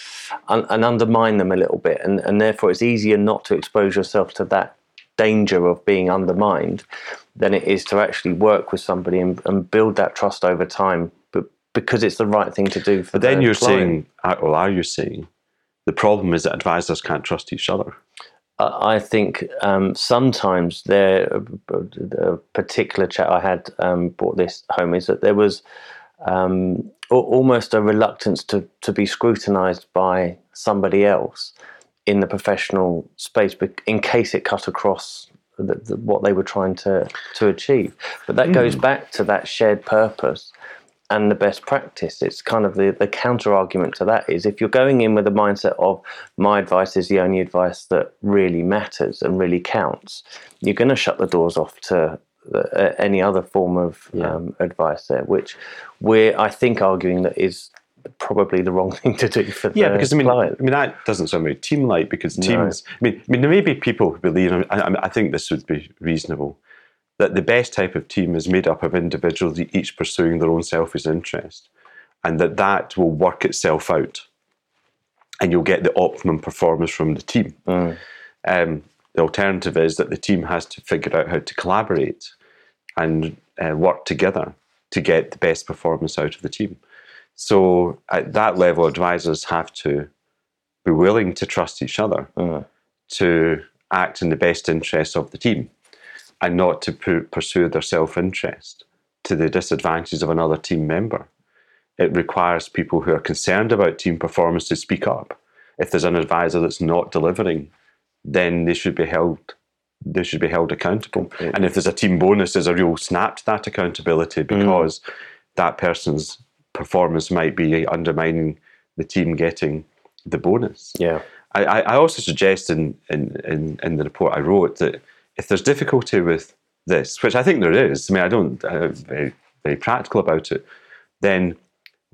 and, and undermine them a little bit, and and therefore it's easier not to expose yourself to that danger of being undermined than it is to actually work with somebody and, and build that trust over time, but because it's the right thing to do. For But then the you're client. saying, uh, well, are you saying the problem is that advisors can't trust each other? I I think um, sometimes there, a particular chat I had um, brought this home is that there was um, al- almost a reluctance to, to be scrutinised by somebody else in the professional space in case it cut across the, the, what they were trying to, to achieve. But that goes back to that shared purpose and the best practice. It's kind of the, the counter argument to that is if you're going in with a mindset of my advice is the only advice that really matters and really counts, you're going to shut the doors off to any other form of Yeah. um, advice there, which we're, I think, arguing that is probably the wrong thing to do for the Yeah, because I mean, client. I mean that doesn't sound very team-like because teams. I mean, I mean, there may be people who believe. I, I, I think this would be reasonable that the best type of team is made up of individuals each pursuing their own selfish interest, and that that will work itself out, and you'll get the optimum performance from the team. Um, the alternative is that the team has to figure out how to collaborate and uh, work together to get the best performance out of the team. So at that level, advisors have to be willing to trust each other to act in the best interests of the team and not to pu- pursue their self interest to the disadvantage of another team member. It requires people who are concerned about team performance to speak up. If there's an advisor that's not delivering, then they should be held they should be held accountable. And if there's a team bonus, there's a real snap to that accountability mm. because that person's performance might be undermining the team getting the bonus. Yeah. I, I also suggest in, in, in, in the report I wrote that if there's difficulty with this, which I think there is, I mean, I don't, I'm very, very practical about it, then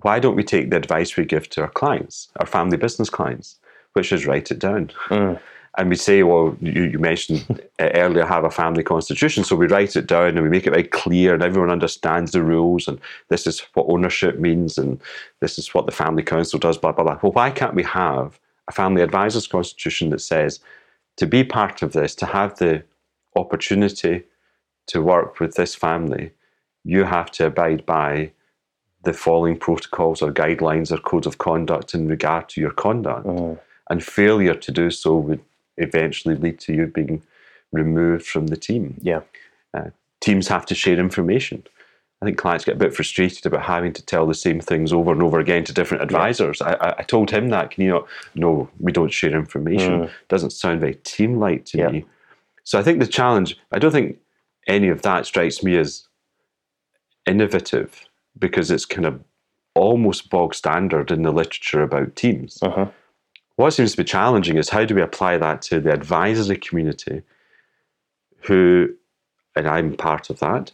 why don't we take the advice we give to our clients, our family business clients, which is write it down? Mm. And we say, well, you, you mentioned uh, earlier, have a family constitution. So we write it down and we make it very clear, and everyone understands the rules. And this is what ownership means, and this is what the family council does, blah, blah, blah. Well, why can't we have a family advisors constitution that says to be part of this, to have the opportunity to work with this family, you have to abide by the following protocols or guidelines or codes of conduct in regard to your conduct. And failure to do so would eventually lead to you being removed from the team. Yeah. Uh, teams have to share information. I think clients get a bit frustrated about having to tell the same things over and over again to different advisors. I, I, I told him that. Can you not? No, we don't share information. Doesn't sound very team-like to Yeah. me. So I think the challenge. I don't think any of that strikes me as innovative because it's kind of almost bog standard in the literature about teams. Uh-huh. What seems to be challenging is how do we apply that to the advisory community who, and I'm part of that,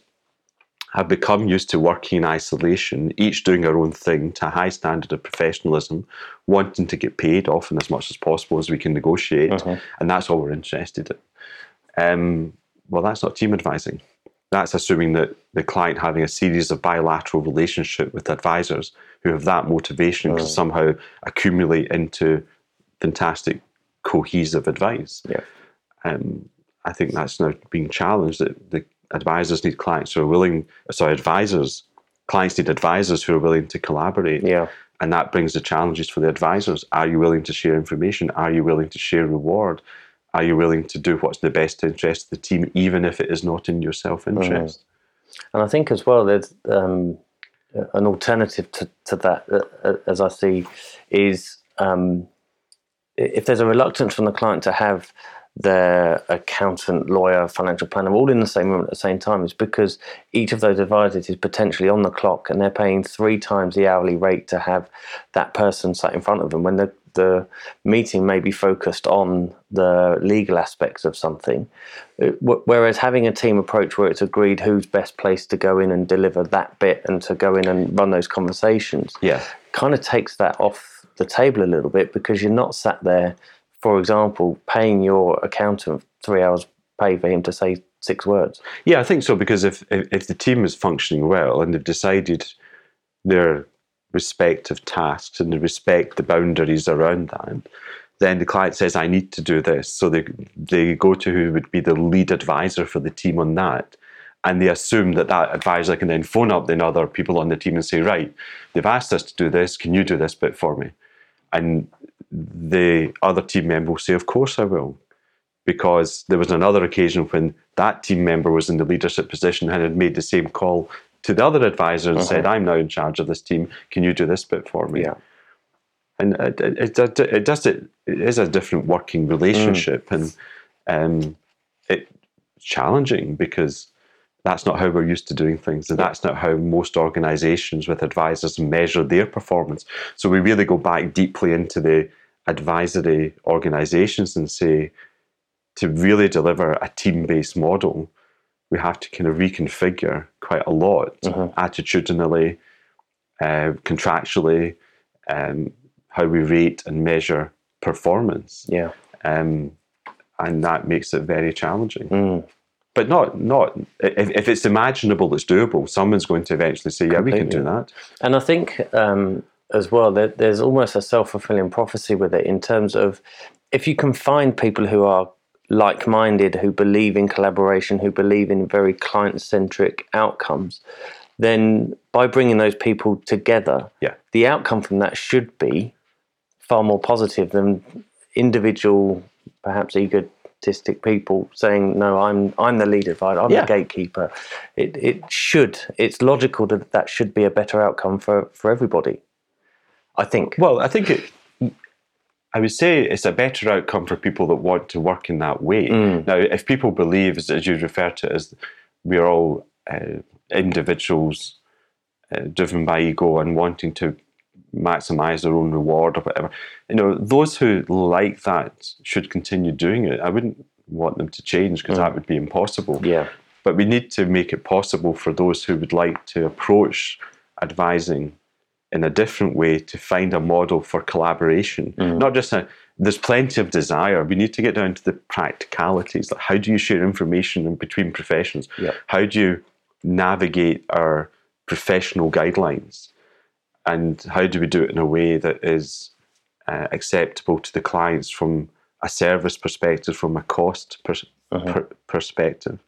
have become used to working in isolation, each doing their own thing to a high standard of professionalism, wanting to get paid often as much as possible as we can negotiate, and that's all we're interested in. Um, well, that's not team advising. That's assuming that the client having a series of bilateral relationship with advisors who have that motivation to somehow accumulate into fantastic cohesive advice. Yeah. Um, I think that's now being challenged. That the advisors need clients who are willing. Sorry, advisors. Clients need advisors who are willing to collaborate. Yeah. And that brings the challenges for the advisors. Are you willing to share information? Are you willing to share reward? Are you willing to do what's in the best interest of the team, even if it is not in your self interest? And I think as well, there's um, an alternative to, to that, uh, uh, as I see, is um, if there's a reluctance from the client to have their accountant, lawyer, financial planner all in the same room at the same time, is because each of those advisors is potentially on the clock and they're paying three times the hourly rate to have that person sat in front of them when the the meeting may be focused on the legal aspects of something, Uh, whereas having a team approach where it's agreed who's best placed to go in and deliver that bit and to go in and run those conversations, Yeah. kind of takes that off the table a little bit because you're not sat there, for example, paying your accountant three hours pay for him to say six words. Yeah, I think so because if, if if the team is functioning well and they've decided their respective tasks and they respect the boundaries around that, then the client says, "I need to do this." So they they go to who would be the lead advisor for the team on that, and they assume that that advisor can then phone up the other people on the team and say, "Right, they've asked us to do this. Can you do this bit for me?" And the other team member will say, "Of course I will." Because there was another occasion when that team member was in the leadership position and had made the same call to the other advisor and said, "I'm now in charge of this team. Can you do this bit for me?" Yeah. and it, it, it, it does it, it is a different working relationship and um, it's challenging because that's not how we're used to doing things and that's not how most organizations with advisors measure their performance so we really go back deeply into the advisory organizations and say to really deliver a team-based model we have to kind of reconfigure quite a lot attitudinally uh, contractually um, how we rate and measure performance, Yeah. um, and that makes it very challenging. Mm. But not not if, if it's imaginable, it's doable. Someone's going to eventually say, "Yeah, we can do that." And I think um, as well that there's almost a self fulfilling prophecy with it in terms of if you can find people who are like minded, who believe in collaboration, who believe in very client centric outcomes, then by bringing those people together, Yeah. the outcome from that should be far more positive than individual, perhaps egotistic people saying, "No, I'm I'm the leader, I'm Yeah. the gatekeeper." It it should. It's logical that that should be a better outcome for for everybody. I think. Well, I think it. I would say it's a better outcome for people that want to work in that way. Now, if people believe, as, as you refer to, it as we're all uh, individuals uh, driven by ego and wanting to maximize their own reward or whatever, you know, those who like that should continue doing it. I wouldn't want them to change because that mm. would be impossible. Yeah. But we need to make it possible for those who would like to approach advising in a different way to find a model for collaboration. Mm. Not just a there's plenty of desire. We need to get down to the practicalities. Like how do you share information in between professions? Yeah. How do you navigate our professional guidelines? And how do we do it in a way that is uh, acceptable to the clients from a service perspective, from a cost pers- per- perspective?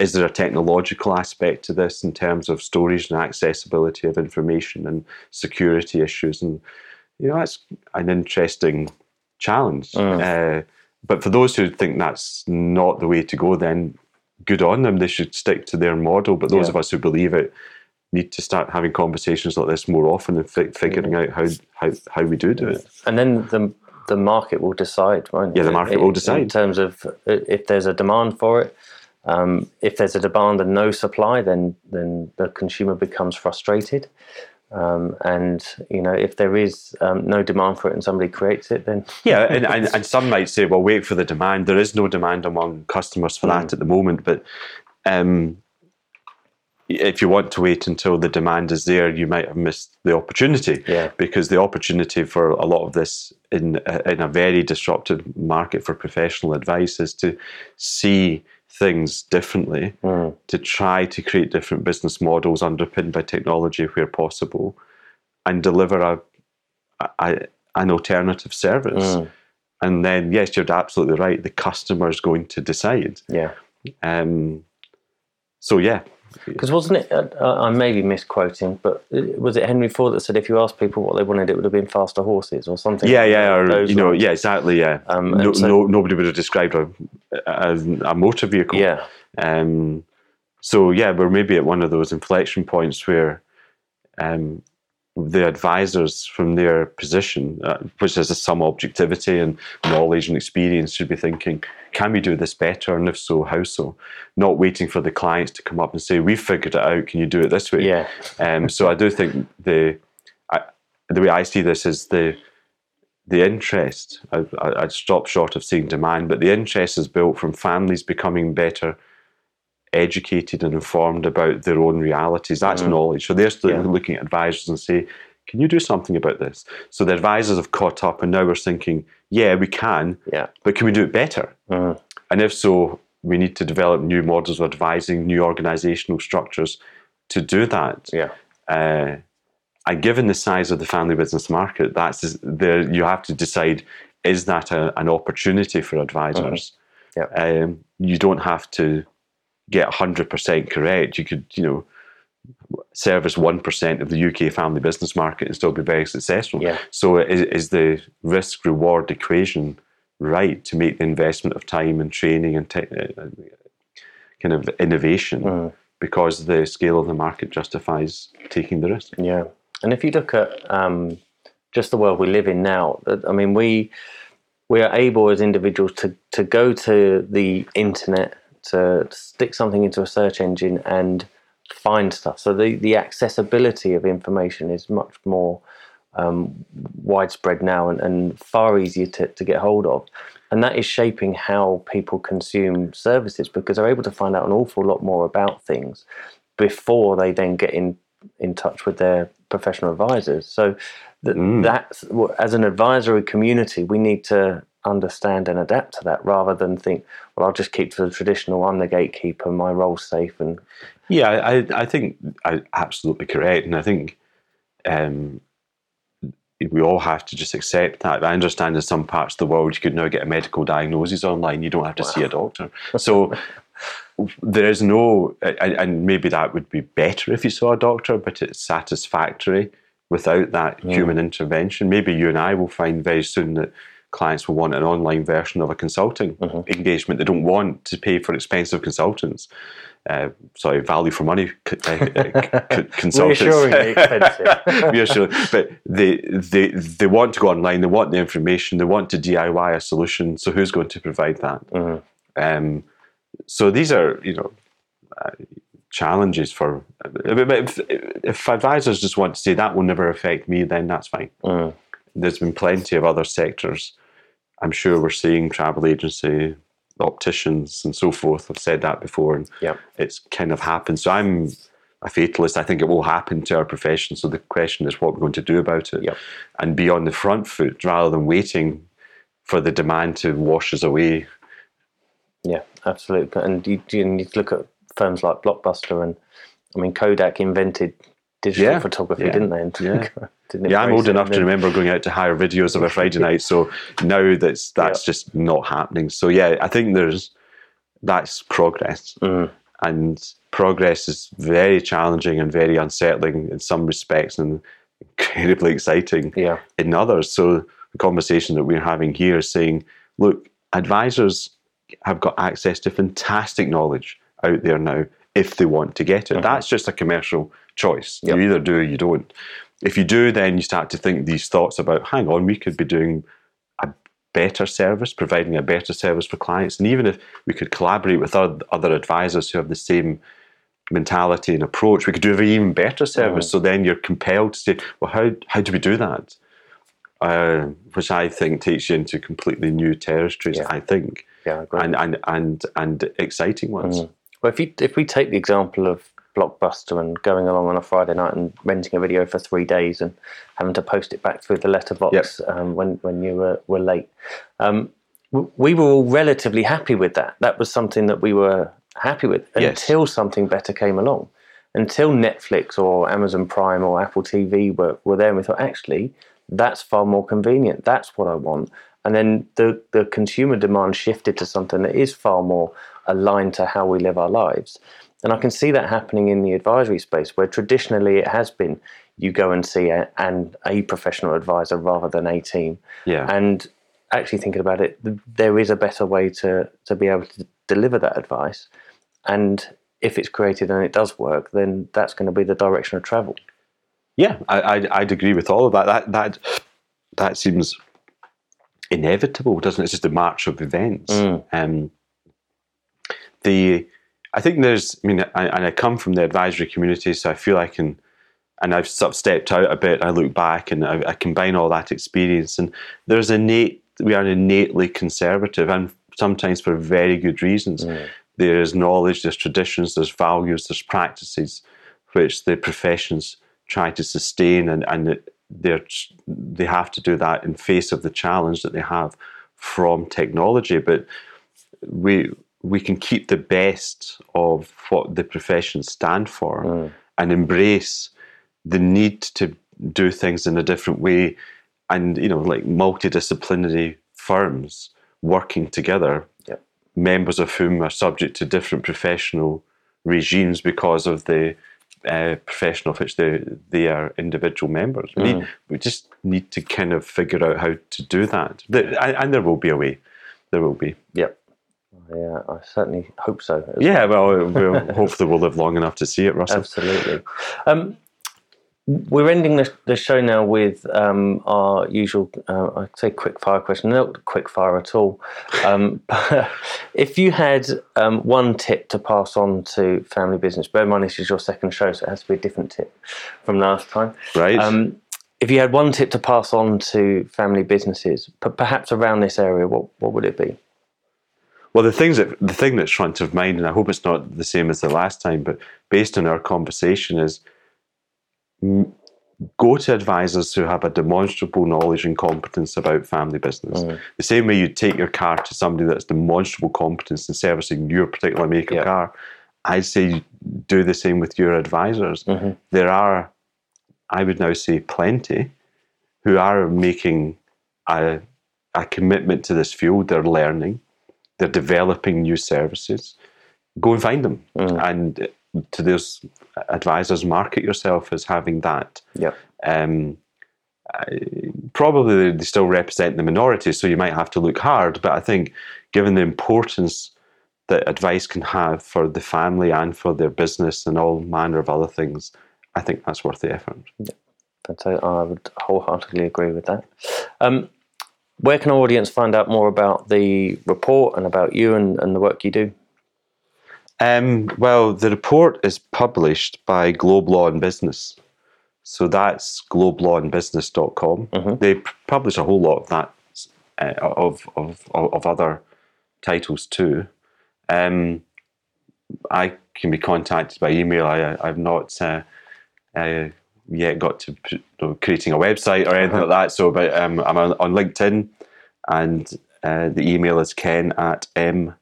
Is there a technological aspect to this in terms of storage and accessibility of information and security issues? And you know, that's an interesting challenge. Uh, but for those who think that's not the way to go, then good on them. They should stick to their model. But those Yeah. of us who believe it need to start having conversations like this more often and fi- figuring out how, how how we do do it. and then the the market will decide, won't it? Yeah, the market In- will decide in terms of if there's a demand for it. Um, if there's a demand and no supply, then then the consumer becomes frustrated. Um, and you know, if there is um, no demand for it and somebody creates it, then Yeah, and, and, and some might say, well, wait for the demand. There is no demand among customers for that at the moment. But um, if you want to wait until the demand is there, you might have missed the opportunity. Yeah. Because the opportunity for a lot of this in a, in a very disrupted market for professional advice is to see things differently, to try to create different business models underpinned by technology where possible, and deliver a, a an alternative service. And then, yes, you're absolutely right. The customer is going to decide. yeah. Um, so, yeah, Because wasn't it? Uh, I may be misquoting, but uh, was it Henry Ford that said if you asked people what they wanted, it would have been faster horses or something? yeah, yeah, or you know, yeah, exactly, yeah. Um, no, so- no, nobody would have described a, a, a motor vehicle. yeah, Um, so yeah, we're maybe at one of those inflection points where um, the advisors from their position, uh, which has some objectivity and knowledge and experience, should be thinking, can we do this better? And if so, how so? Not waiting for the clients to come up and say, we've figured it out, can you do it this way? yeah, Um, so I do think the I, the way I see this is the the interest. I, I, I'd stop short of saying demand, but the interest is built from families becoming better educated and informed about their own realities. That's knowledge. So they're still Yeah. looking at advisors and say, "Can you do something about this?" So the advisors have caught up, and now we're thinking, "Yeah, we can, yeah. but can we do it better?" Mhm. And if so, we need to develop new models of advising, new organizational structures to do that. Yeah. Uh, and given the size of the family business market, that's there. You have to decide: is that a, an opportunity for advisors? Mm-hmm. Um, you don't have to get hundred percent correct. You could, you know, service one percent of the UK family business market and still be very successful. Yeah. So, is, is the risk reward equation right to make the investment of time and training and te- uh, kind of innovation? Mm. Because the scale of the market justifies taking the risk. Yeah, and if you look at um, just the world we live in now, I mean, we we are able as individuals to to go to the internet to stick something into a search engine and find stuff. So the the accessibility of information is much more um, widespread now and, and far easier to, to get hold of. And that is shaping how people consume services because they're able to find out an awful lot more about things before they then get in in touch with their professional advisors. So that Mm. that's as an advisory community, we need to understand and adapt to that rather than think, well, I'll just keep to the traditional. I'm the gatekeeper. My role's safe, and Yeah, I, I think I, absolutely correct, and I think um, we all have to just accept that. I understand in some parts of the world you could now get a medical diagnosis online. You don't have to see a doctor. So there is no, and, and maybe that would be better if you saw a doctor, but it's satisfactory without that human intervention. Maybe you and I will find very soon that clients will want an online version of a consulting engagement. They don't want to pay for expensive consultants. Uh, sorry, value for money c- uh, uh, c- consultants. Reassuringly expensive. Reassuring. But they, they, they want to go online, they want the information, they want to DIY a solution. So who's going to provide that? Mhm. Um, so these are, you know, uh, challenges for. If, if advisors just want to say that will never affect me, then that's fine. Mm. There's been plenty of other sectors. I'm sure we're seeing travel agency, opticians, and so forth. I've said that before, and Yep. it's kind of happened. So I'm a fatalist. I think it will happen to our profession. So the question is what we're going to do about it, Yep. and be on the front foot rather than waiting for the demand to wash us away. Yeah, absolutely. And you, you need to look at firms like Blockbuster and I mean Kodak invented digital Yeah, photography, yeah, didn't they? And yeah. didn't Yeah, I'm old enough to remember going out to hire videos of a Friday night. So now that's that's just not happening. So yeah, I think there's that's progress, Mm. and progress is very challenging and very unsettling in some respects, and incredibly exciting Yeah, in others. So the conversation that we're having here is saying, look, advisors have got access to fantastic knowledge out there now if they want to get it. That's just a commercial choice. Yep. You either do or you don't. If you do, then you start to think these thoughts about, hang on, we could be doing a better service, providing a better service for clients. And even if we could collaborate with oth- other advisors who have the same mentality and approach, we could do an even better service. So then you're compelled to say, well, how, how do we do that? Uh, which I think takes you into completely new territories, Yeah. I think, yeah, I agree. and, and, and, and exciting ones. Well, if you if we take the example of Blockbuster and going along on a Friday night and renting a video for three days and having to post it back through the letterbox um, when when you were, were late, um, we were all relatively happy with that. That was something that we were happy with Yes. until something better came along. Until Netflix or Amazon Prime or Apple TV were, were there, and we thought actually that's far more convenient. That's what I want. And then the, the consumer demand shifted to something that is far more aligned to how we live our lives. And I can see that happening in the advisory space, where traditionally it has been you go and see a, and a professional advisor rather than a team. Yeah. And actually thinking about it, there is a better way to, to be able to deliver that advice. And if it's created and it does work, then that's going to be the direction of travel. Yeah, I, I'd, I'd agree with all of that. That that that seems inevitable, doesn't it? It's just a march of events. Mm. Um, the I think there's. I mean, I, and I come from the advisory community, so I feel I can. And I've sort of stepped out a bit. I look back and I, I combine all that experience, and there's innate. We are innately conservative, and sometimes for very good reasons. Mm. There is knowledge, there's traditions, there's values, there's practices, which the professions try to sustain, and and they're they have to do that in face of the challenge that they have from technology. But we we can keep the best of what the professions stand for and embrace the need to do things in a different way and you know like multidisciplinary firms working together Yep. members of whom are subject to different professional regimes because of the uh, profession of which they they are individual members. We, need, we just need to kind of figure out how to do that, The- and, and there will be a way. There will be. Yep. Yeah, I certainly hope so. Yeah, well, we'll hopefully we'll live long enough to see it, Russell. Absolutely. Um, we're ending the, the show now with um, our usual, uh, I'd say, quick fire question. Not quick fire at all. Um, if you had um, one tip to pass on to family business, bear in mind this is your second show, so it has to be a different tip from last time. Right. Um, if you had one tip to pass on to family businesses, p- perhaps around this area, what, what would it be? Well, the things that the thing that's front of mind, and I hope it's not the same as the last time, but based on our conversation, is mm, go to advisors who have a demonstrable knowledge and competence about family business. The same way you take your car to somebody that's demonstrable competence in servicing your particular make of Yeah. car, I'd say do the same with your advisors. There are, I would now say, plenty who are making a, a commitment to this field. They're learning they're developing new services. Go and find them, and to those advisors, market yourself as having that. Yep. Um, probably they still represent the minority, so you might have to look hard. But I think, given the importance that advice can have for the family and for their business and all manner of other things, I think that's worth the effort. Fantastic. I would wholeheartedly agree with that. Um, where can our audience find out more about the report and about you and, and the work you do? Um, well, the report is published by Globe Law and Business. So that's globelawandbusiness.com. They p- publish a whole lot of that, uh, of, of, of, of other titles too. Um, I can be contacted by email. I, I've not uh, uh, yet got to you know, creating a website or anything like that. So, but um, I'm on, on LinkedIn, and uh, the email is ken at m-fbc.com.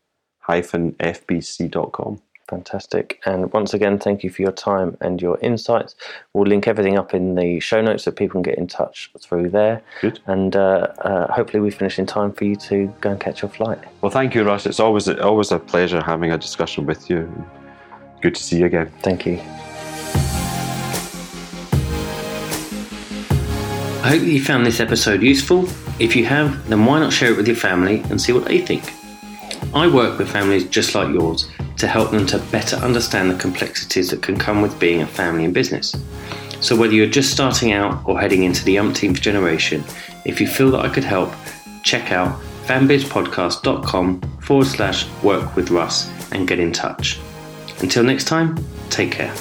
Fantastic. And once again, thank you for your time and your insights. We'll link everything up in the show notes so people can get in touch through there. Good. And uh, uh, hopefully, we finish in time for you to go and catch your flight. Well, thank you, Russ. It's always always a pleasure having a discussion with you. Good to see you again. Thank you. I hope you found this episode useful. If you have, then why not share it with your family and see what they think? I work with families just like yours to help them to better understand the complexities that can come with being a family in business. So, whether you're just starting out or heading into the umpteenth generation, if you feel that I could help, check out fambizpodcast.com forward slash work with Russ and get in touch. Until next time, take care.